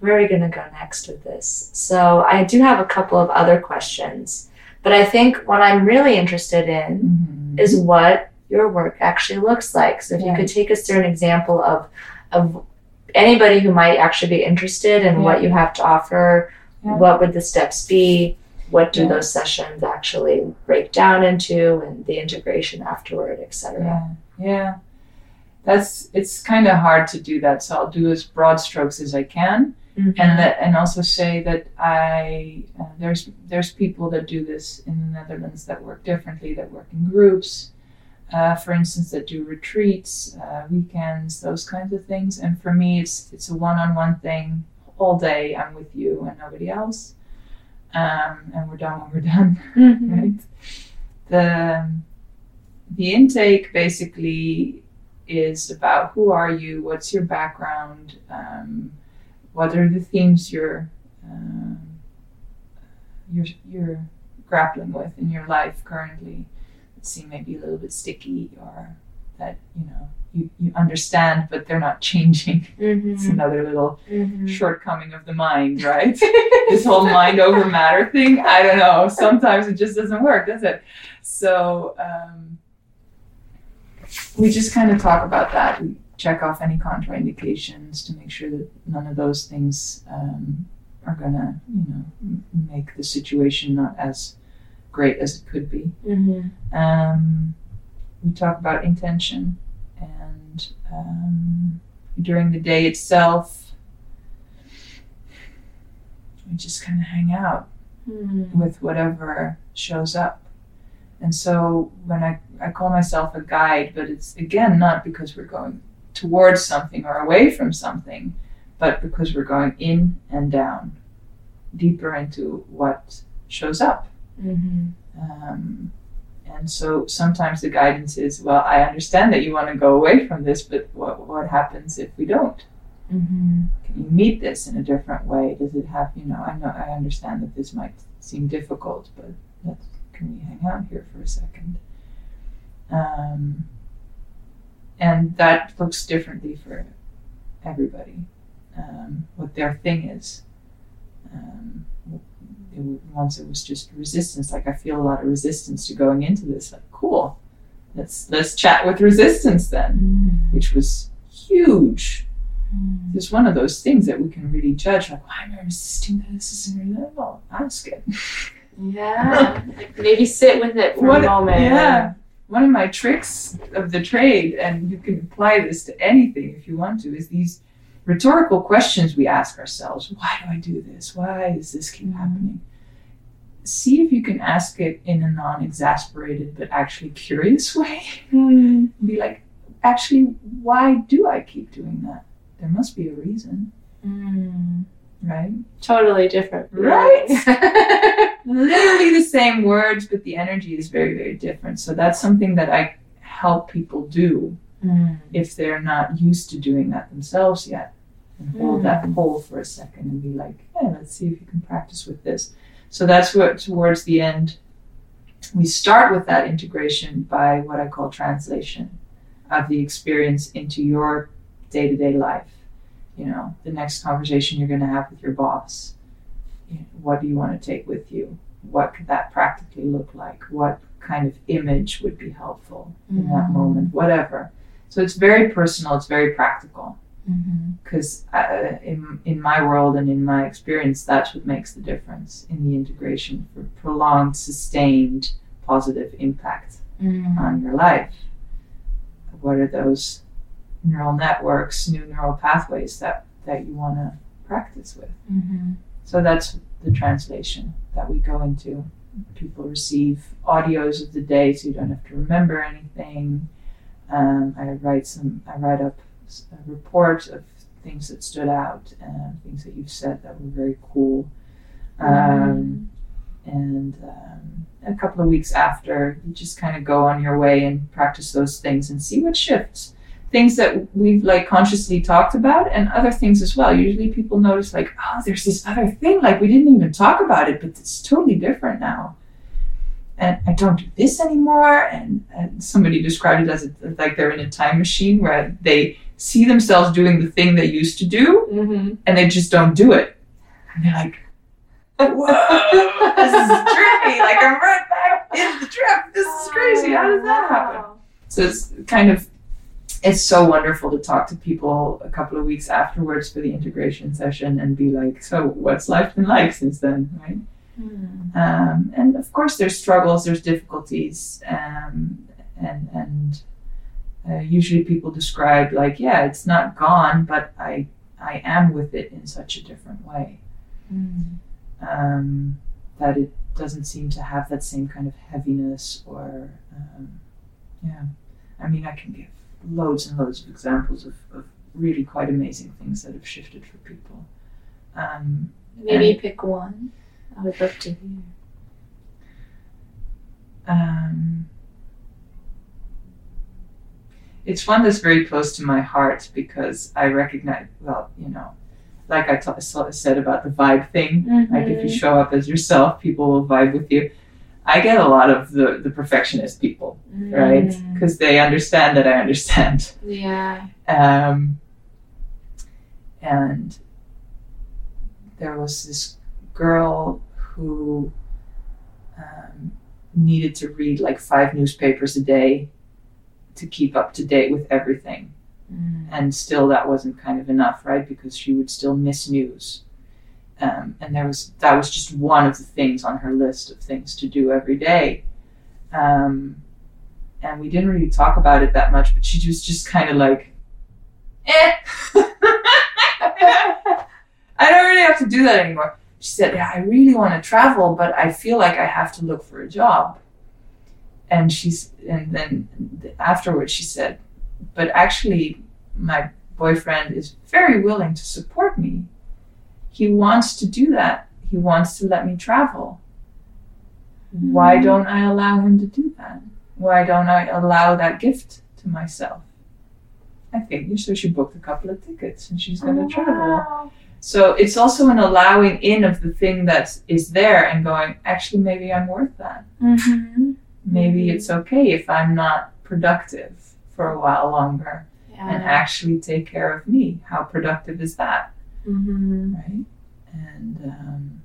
S2: where are we going to go next with this? So, I do have a couple of other questions, but I think what I'm really interested in
S1: Mhm.
S2: is what your work actually looks like. So, if you could take us through an example of, of anybody who might actually be interested in what you have to offer,
S1: Yeah.
S2: what would the steps be? What do
S1: Yeah.
S2: those sessions actually break down into, and the integration afterward, etc.
S1: Yeah, yeah. That's it's kind of hard to do that. So I'll do as broad strokes as I can,
S2: Mhm.
S1: and that, and also say that I uh, there's there's people that do this in the Netherlands that work differently, that work in groups, uh, for instance, that do retreats, uh, weekends, those kinds of things. And for me, it's it's a one-on-one thing. All day, I'm with you and nobody else, um, and we're done when we're done
S2: Mhm.
S1: right? The the intake basically is about who are you, what's your background, um, what are the themes you're um, you're you're grappling with in your life currently that seem maybe a little bit sticky or that you know you, you understand but they're not changing. It's
S2: Mhm.
S1: another little
S2: Mhm.
S1: shortcoming of the mind, right? this whole mind over matter thing. I don't know. Sometimes it just doesn't work, does it? So um, we just kind of talk about that. We check off any contraindications to make sure that none of those things um, are gonna, you know, m- make the situation not as great as it could be.
S2: Mhm.
S1: Um, we talk about intention and um, during the day itself, we just kind of hang out
S2: Mhm.
S1: with whatever shows up. And so when I, I call myself a guide, but it's again not because we're going towards something or away from something, but because we're going in and down, deeper into what shows up.
S2: Mhm.
S1: Um, and so sometimes the guidance is, well, I understand that you want to go away from this, but what, what happens if we don't?
S2: Mhm.
S1: Can you meet this in a different way? Does it have, you know, I know, I understand that this might seem difficult, but let's, can we hang out here for a second? Um, and that looks differently for everybody, um, what their thing is. Um, it, once it was just resistance. Like I feel a lot of resistance to going into this. Like cool, let's let's chat with resistance then,
S2: Mhm.
S1: which was huge.
S2: Mhm.
S1: It's one of those things that we can really judge. Like why am I resisting this? This Isn't ask it.
S2: Yeah. Maybe sit with it for
S1: What-
S2: a moment.
S1: yeah. one of my tricks of the trade, and you can apply this to anything if you want to, is these rhetorical questions we ask ourselves. Why do I do this? Why does this keep happening? See if you can ask it in a non exasperated but actually curious way. Be like, actually, why do I keep doing that? There must be a reason,
S2: Mm.
S1: right?
S2: Totally different.
S1: Right? Literally the same words, but the energy is very, very different. So that's something that I help people do
S2: Mm.
S1: if they're not used to doing that themselves yet. And hold that
S2: Mm.
S1: pole for a second and be like, yeah, let's see if you can practice with this. So that's what towards the end we start with that integration by what I call translation of the experience into your day to day life. You know, the next conversation you're going to have with your boss. You know, What do you want to take with you? What could that practically look like? What kind of image would be helpful in that
S2: Mm.
S1: moment? Whatever. So it's very personal, it's very practical
S2: Mhm.
S1: because uh, in, in my world and in my experience, that's what makes the difference in the integration for prolonged, sustained, positive impact
S2: Mm.
S1: on your life. What are those neural networks, new neural pathways that, that you want to practice with?
S2: Mhm.
S1: So that's the translation that we go into. People receive audios of the day, so you don't have to remember anything. Um, I write some. I write up report of things that stood out and things that you've said that were very cool. Um, and um, a couple of weeks after, you just kind of go on your way and practice those things and see what shifts. Things that we've like consciously talked about, and other things as well. Usually, people notice like, oh, there's this other thing. Like we didn't even talk about it, but it's totally different now. And I don't do this anymore. And, and somebody described it as like they're in a time machine where they see themselves doing the thing they used to do,
S2: Mhm.
S1: and they just don't do it. And they're like, whoa, this is trippy. Like I'm right back in the trip. This is crazy. How does that happen? So it's kind of, it's so wonderful to talk to people a couple of weeks afterwards for the integration session and be like, so what's life been like since then, right?
S2: Mm.
S1: Um, and of course, there's struggles, there's difficulties, um, and and uh, usually people describe like, yeah, it's not gone, but I I am with it in such a different way
S2: Mm.
S1: um, that it doesn't seem to have that same kind of heaviness or um, yeah. I mean, I can give loads and loads of examples of, of really quite amazing things that have shifted for people. Um,
S2: Maybe pick one. I would love to hear.
S1: Um, it's one that's very close to my heart because I recognize, well, you know, like I of said about the vibe thing, like if you show up as yourself, people will vibe with you. I get a lot of the, the perfectionist people, right?
S2: Mm.
S1: Because they understand that I understand.
S2: Yeah.
S1: Um, and there was this girl who um, needed to read like five newspapers a day to keep up to date with everything.
S2: Mm.
S1: And still, that wasn't kind of enough, right? Because she would still miss news. Um, and there was that was just one of the things on her list of things to do every day. Um, and we didn't really talk about it that much, but she was just kind of like, eh. I don't really have to do that anymore. She said, Yeah, I really want to travel, but I feel like I have to look for a job. And she's, and then afterwards she said, But actually, my boyfriend is very willing to support me. He wants to do that. He wants to let me travel. Why
S2: Mm.
S1: don't I allow him to do that? Why don't I allow that gift to myself? I think so. She booked a couple of tickets and she's going to travel.
S2: Wow.
S1: So it's also an allowing in of the thing that is there and going, actually, maybe I'm worth that.
S2: Mhm.
S1: Maybe it's okay if I'm not productive for a while longer and actually take care of me. How productive is that?
S2: Mhm.
S1: Right? And um,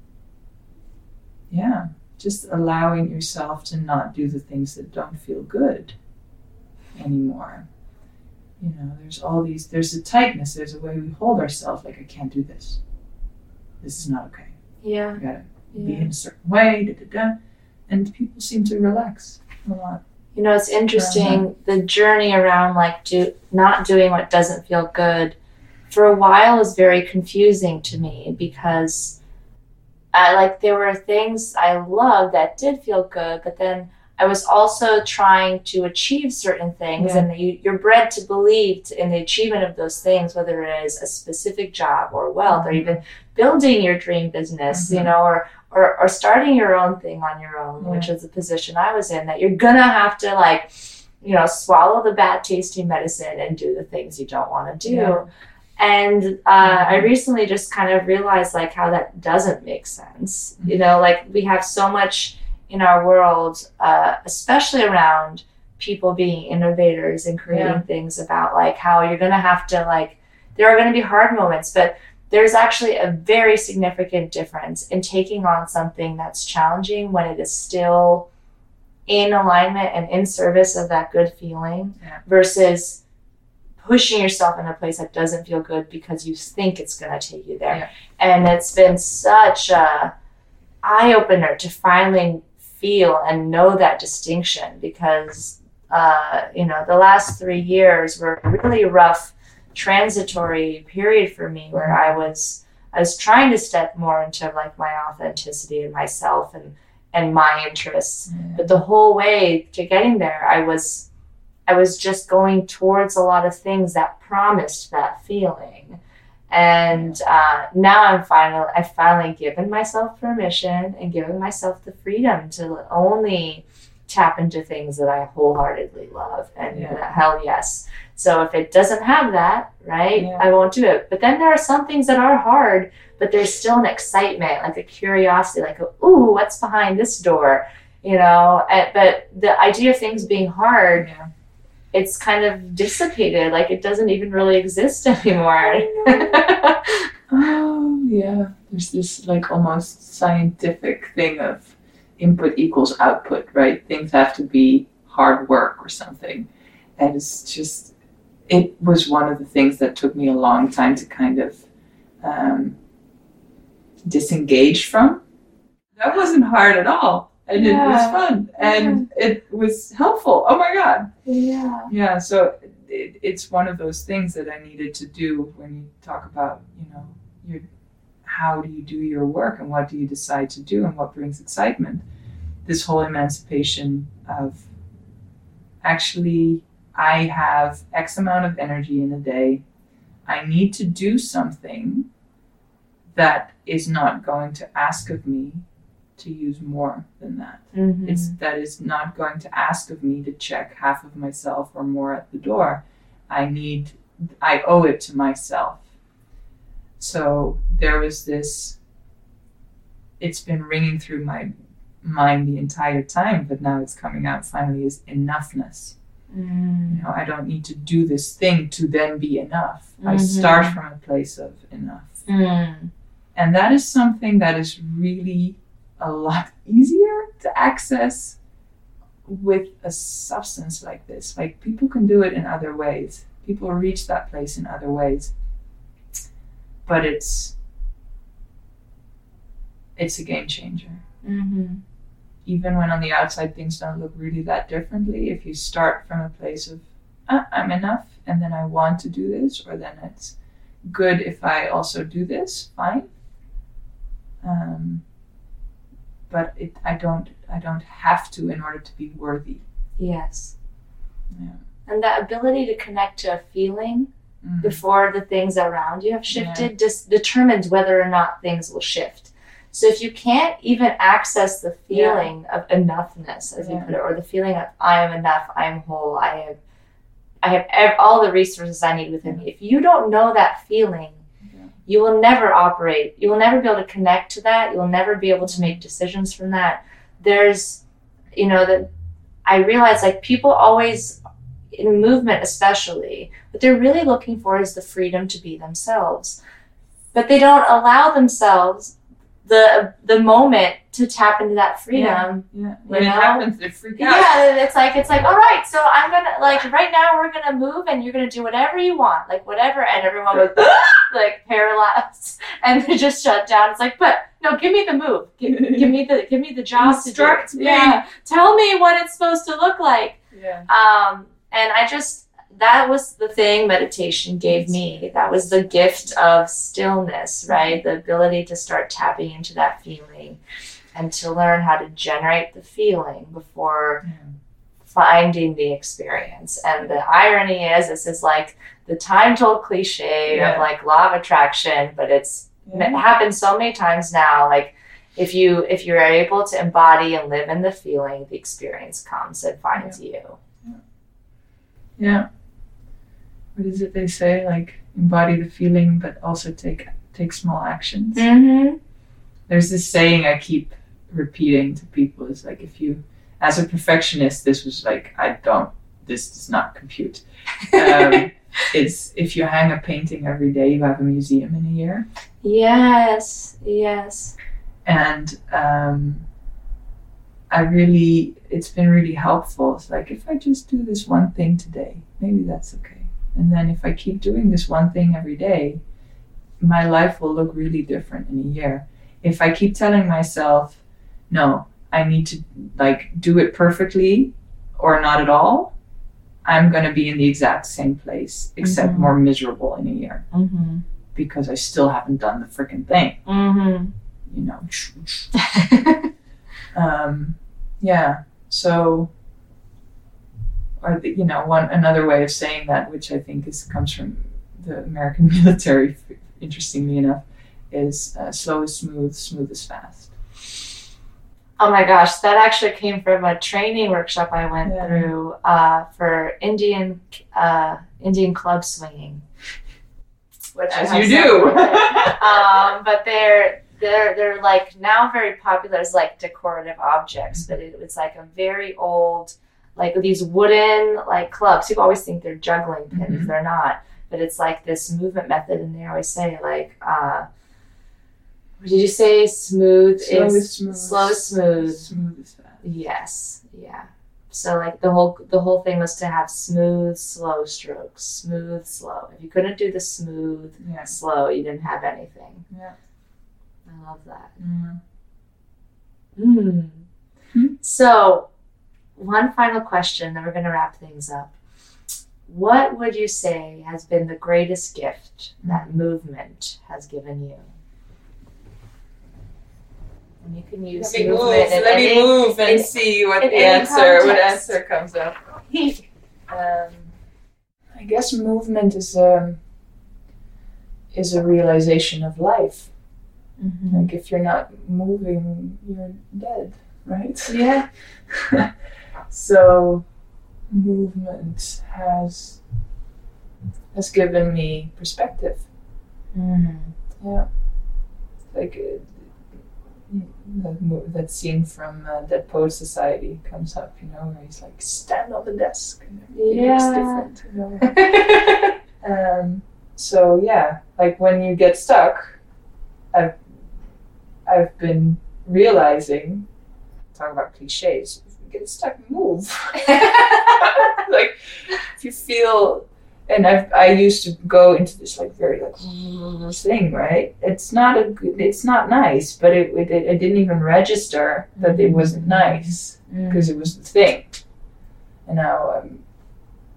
S1: yeah, just allowing yourself to not do the things that don't feel good anymore. You know, there's all these, there's a tightness, there's a way we hold ourselves like, I can't do this. This is not okay.
S2: Yeah.
S1: I gotta be in a certain way, da da da. And people seem to relax a lot.
S2: You know, it's interesting the journey around like do not doing what doesn't feel good for a while is very confusing to me because I like there were things I loved that did feel good, but then I was also trying to achieve certain things,
S1: Yeah.
S2: and you, you're bred to believe in the achievement of those things, whether it is a specific job or wealth, or
S1: Mhm.
S2: even building your dream business, you
S1: Mhm.
S2: know, or, or or starting your own thing on your own, which is the position I was in. That you're gonna have to like, you know, swallow the bad tasting medicine and do the things you don't want to do.
S1: Yeah.
S2: And uh, I recently just kind of realized like how that doesn't make sense. You know, like we have so much in our world, uh, especially around people being innovators and creating
S1: Yeah.
S2: things about like how you're to have to like, there are to be hard moments, but there's actually a very significant difference in taking on something that's challenging when it is still in alignment and in service of that good feeling
S1: Yeah.
S2: versus pushing yourself in a place that doesn't feel good because you think it's going to take you there.
S1: Yeah.
S2: And it's been such a eye opener to finally feel and know that distinction because uh, you know the last three years were really rough transitory period for me where I was I was trying to step more into like my authenticity and myself and and my interests. But the whole way to getting there i was i was just going towards a lot of things that promised that feeling. And uh, now i'm finally i've finally given myself permission and given myself the freedom to only tap into things that i wholeheartedly love. And
S1: Yeah.
S2: hell yes so if it doesn't have that right
S1: Yeah.
S2: i won't do it but then there are some things that are hard but there's still an excitement, like a curiosity, like, ooh, what's behind this door? You know, and, but the idea of things being hard,
S1: Yeah.
S2: it's kind of dissipated. Like it doesn't even really exist anymore.
S1: Oh, yeah. There's this like almost scientific thing of input equals output, right? Things have to be hard work or something. And it's just, it was one of the things that took me a long time to kind of um, disengage from. That wasn't hard at all. And it was fun. And it was helpful. Oh my God.
S2: yeah.
S1: Yeah, so it, it's one of those things that I needed to do when you talk about, you know, your how do you do your work and what do you decide to do and what brings excitement. This whole emancipation of actually, I have X amount of energy in a day. I need to do something that is not going to ask of me to use more than that.
S2: Mhm.
S1: It's that is not going to ask of me to check half of myself or more at the door. I need, I owe it to myself. So there was this, it's been ringing through my mind the entire time, but now it's coming out finally is enoughness.
S2: Mm.
S1: You know, I don't need to do this thing to then be enough. I
S2: Mhm.
S1: start from a place of enough.
S2: Mm.
S1: And that is something that is really a lot easier to access with a substance like this. Like people can do it in other ways. People reach that place in other ways. But it's it's a game changer.
S2: Mhm.
S1: Even when on the outside things don't look really that differently, if you start from a place of "Ah, I'm enough and then I want to do this, or then it's good if I also do this, fine. Um, but it, I don't, I don't have to in order to be worthy.
S2: Yes.
S1: Yeah.
S2: And that ability to connect to a feeling
S1: Mm.
S2: before the things around you have shifted just determines whether or not things will shift. So if you can't even access the feeling of enoughness, as you put it, or the feeling of I am enough, I am whole, I have, I have ev- all the resources I need within me. If you don't know that feeling,
S1: Yeah.
S2: you will never operate. You will never be able to connect to that. You will never be able to make decisions from that. There's, you know, that I realize like people always in movement especially what they're really looking for is the freedom to be themselves but they don't allow themselves the the moment to tap into that freedom
S1: Yeah. When
S2: You
S1: it happens, they freak out.
S2: yeah it's like it's like all right so i'm gonna like right now we're gonna move and you're gonna do whatever you want like whatever and everyone was like paralyzed and they just shut down it's like but no give me the move give, give me the give me the job to do.
S1: Me.
S2: yeah tell me what it's supposed to look like
S1: Yeah.
S2: Um, and I just, that was the thing meditation gave me. That was the gift of stillness, right? The ability to start tapping into that feeling and to learn how to generate the feeling before finding the experience. And the irony is, this is like the time told cliche
S1: Yeah.
S2: of like law of attraction, but it's it
S1: Yeah.
S2: happens so many times now. Like if you if you're able to embody and live in the feeling, the experience comes and finds you.
S1: Yeah. What is it they say? Like embody the feeling, but also take take small actions.
S2: Mm-hmm.
S1: There's this saying I keep repeating to people is like if you as a perfectionist this was like I don't this does not compute. Um, it's if you hang a painting every day you have a museum in a year.
S2: Yes, yes.
S1: And um, I really it's been really helpful. It's like if I just do this one thing today, maybe that's okay. And then if I keep doing this one thing every day, my life will look really different in a year. If I keep telling myself, no, I need to like do it perfectly or not at all, I'm going to be in the exact same place, except
S2: Mhm.
S1: more miserable in a year
S2: Mm-hmm.
S1: because I still haven't done the freaking thing,
S2: Mm-hmm.
S1: you know. Um, yeah, so, or the, you know, one another way of saying that, which I think is comes from the American military, interestingly enough, is uh, slow is smooth, smooth is fast.
S2: Oh my gosh, that actually came from a training workshop I went
S1: Yeah.
S2: through uh, for Indian uh, Indian club swinging. Which
S1: As you do.
S2: um, but they're they're they're like now very popular as like decorative objects, but it was like a very old like these wooden like clubs. People always think they're juggling pins.
S1: Mhm.
S2: They're not. But it's like this movement method, and they always say like, uh, what did you say? Smooth
S1: Slow
S2: is
S1: is smooth.
S2: slow is smooth.
S1: Smooth is fast.
S2: Yes, yeah. So like the whole the whole thing was to have smooth, slow strokes, smooth, slow. If you couldn't do the smooth,
S1: Yeah.
S2: slow, you didn't have anything.
S1: Yeah.
S2: I love that.
S1: Mm.
S2: Mm.
S1: Hmm.
S2: So, one final question, then we're going to wrap things up. What would you say has been the greatest gift that movement has given you? And you can use
S1: Let me move.
S2: movement in
S1: Let me move and
S2: in-
S1: see what the
S2: any
S1: answer what answer comes up. Um, I guess movement is um is a realization of life.
S2: Mhm.
S1: Like if you're not moving, you're dead, right?
S2: Yeah.
S1: so movement has has given me perspective.
S2: Mhm.
S1: Like uh, that, that scene from uh, Dead Poet Society comes up, you know, where he's like, stand on the desk and everything looks
S2: Yeah.
S1: different. You know? Um, so yeah, like when you get stuck, I've I've been realizing, talk about cliches. Get stuck, move. like if you feel, and I I used to go into this like very like mm-hmm. thing, right? It's not a good, it's not nice, but it it, it didn't even register that it mm-hmm. wasn't nice mm. because it was the thing. And now, um,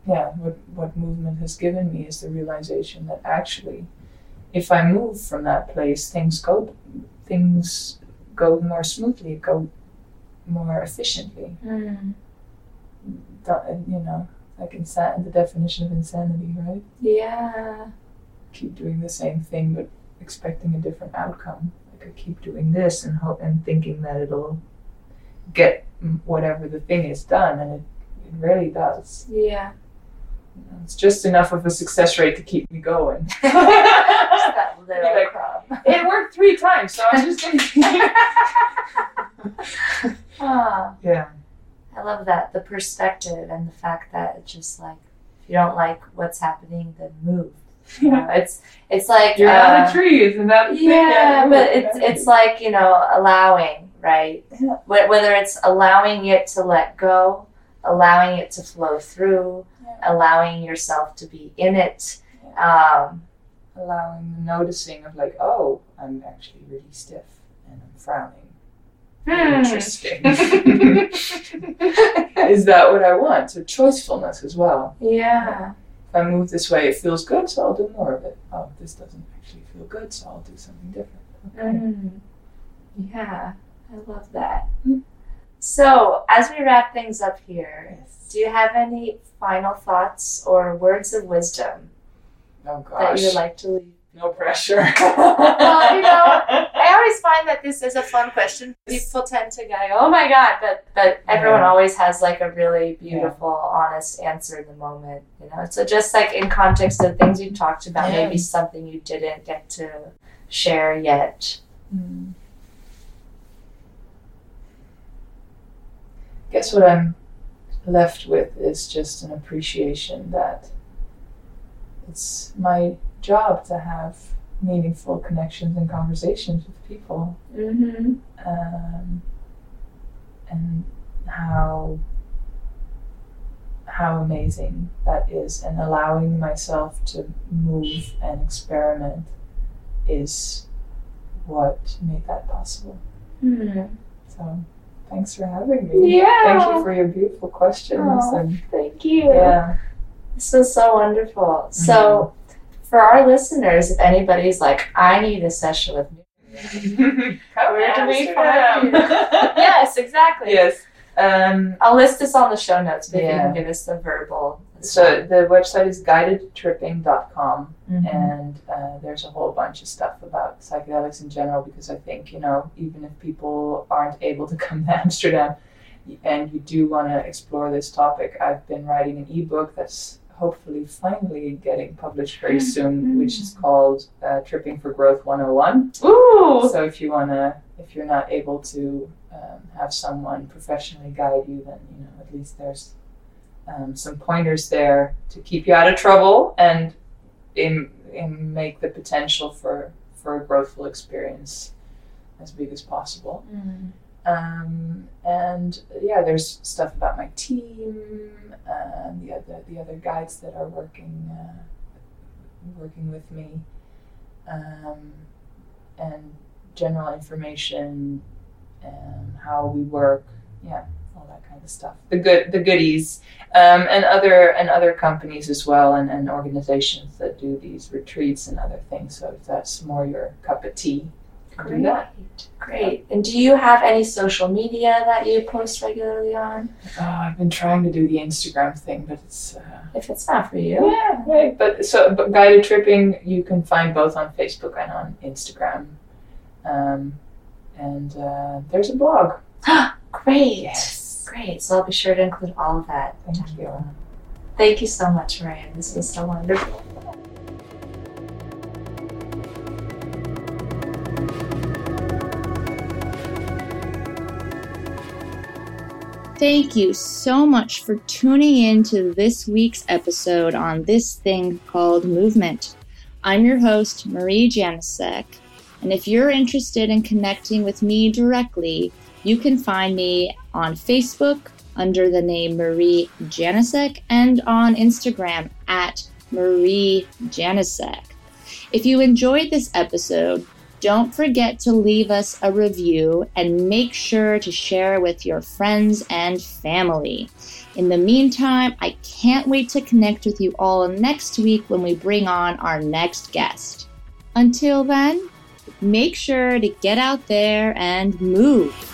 S1: yeah, what what movement has given me is the realization that actually, if I move from that place, things go things go more smoothly, go more efficiently.
S2: Mm.
S1: Don't- You know, like insa- the definition of insanity, right?
S2: Yeah.
S1: Keep doing the same thing but expecting a different outcome. Like I keep doing this and hope and thinking that it'll get whatever the thing is done, and it, it really does.
S2: Yeah.
S1: You know, It's just enough of a success rate to keep me going.
S2: Just that little
S1: Like-
S2: crumb.
S1: it worked three times, so I was just gonna.
S2: Ah,
S1: yeah.
S2: I love that the perspective and the fact that it's just like if you don't like what's happening, then move. You know, it's it's like
S1: You're not
S2: uh,
S1: a tree, isn't that the thing?
S2: Yeah,
S1: Yeah,
S2: but it's it's like you know allowing, right?
S1: Yeah.
S2: Whether it's allowing it to let go, allowing it to flow through,
S1: Yeah.
S2: allowing yourself to be in it. Um,
S1: allowing the noticing of like, oh, I'm actually really stiff and I'm frowning.
S2: Hmm.
S1: Interesting. is that what I want? So choicefulness as well.
S2: Yeah.
S1: If I move this way, it feels good, so I'll do more of it. Oh, this doesn't actually feel good, so I'll do something different. Okay.
S2: Mm. Yeah, I love that.
S1: Mm.
S2: So, as we wrap things up here,
S1: Yes.
S2: do you have any final thoughts or words of wisdom
S1: Oh
S2: that you would like to leave?
S1: no pressure.
S2: Well, you know, I always find that this is a fun question. People tend to go, "Oh my god," but but everyone
S1: Yeah.
S2: always has like a really beautiful, honest answer in the moment. You know, so just like in context of things you talked about,
S1: Yeah.
S2: maybe something you didn't get to share yet.
S1: Hmm. Guess what I'm left with is just an appreciation that it's my job to have meaningful connections and conversations with people.
S2: Mm-hmm.
S1: um, and how how amazing that is and allowing myself to move and experiment is what made that possible
S2: Hmm.
S1: so thanks for having me
S2: Yeah.
S1: thank you for your beautiful questions
S2: Aw.
S1: and
S2: Thank you.
S1: yeah
S2: This was so wonderful.
S1: Mm-hmm.
S2: So, for our listeners, if anybody's like, I need a session with me. Where
S1: to
S2: do we find yes, exactly.
S1: yes um,
S2: I'll list this on the show notes, but if you can give us the verbal.
S1: so the website is guidedtripping.com
S2: Mhm.
S1: and uh, there's a whole bunch of stuff about psychedelics in general because I think you know even if people aren't able to come to Amsterdam and you do want to explore this topic, I've been writing an ebook that's hopefully finally getting published very soon, which is called uh, Tripping for Growth 101.
S2: Ooh.
S1: So if you wanna, if you're not able to um, have someone professionally guide you, then you know at least there's um, some pointers there to keep you out of trouble and in, in make the potential for for a growthful experience as big as possible.
S2: Mm.
S1: Um, and yeah, there's stuff about my team and the other the other guides that are working uh, working with me, um, and general information, and how we work. Yeah, all that kind of stuff. The good the goodies, um, and other and other companies as well, and, and organizations that do these retreats and other things. So if that's more your cup of tea,
S2: Great. Great. And do you have any social media that you post regularly on?
S1: Oh, I've been trying to do the Instagram thing, but it's uh,
S2: If it's not for you.
S1: yeah, right. But so, but guided tripping you can find both on Facebook and on Instagram, um, and uh, there's a blog.
S2: Great.
S1: Yes.
S2: Great. So I'll be sure to include all of that.
S1: Thank you.
S2: Thank you so much, Ryan. This was so wonderful.
S3: Thank you so much for tuning in to this week's episode on this thing called movement. I'm your host, Marie Janisek, and if you're interested in connecting with me directly, you can find me on Facebook under the name Marie Janisek and on Instagram at Marie Janisek. If you enjoyed this episode, don't forget to leave us a review and make sure to share with your friends and family. In the meantime, I can't wait to connect with you all next week when we bring on our next guest. Until then, make sure to get out there and move.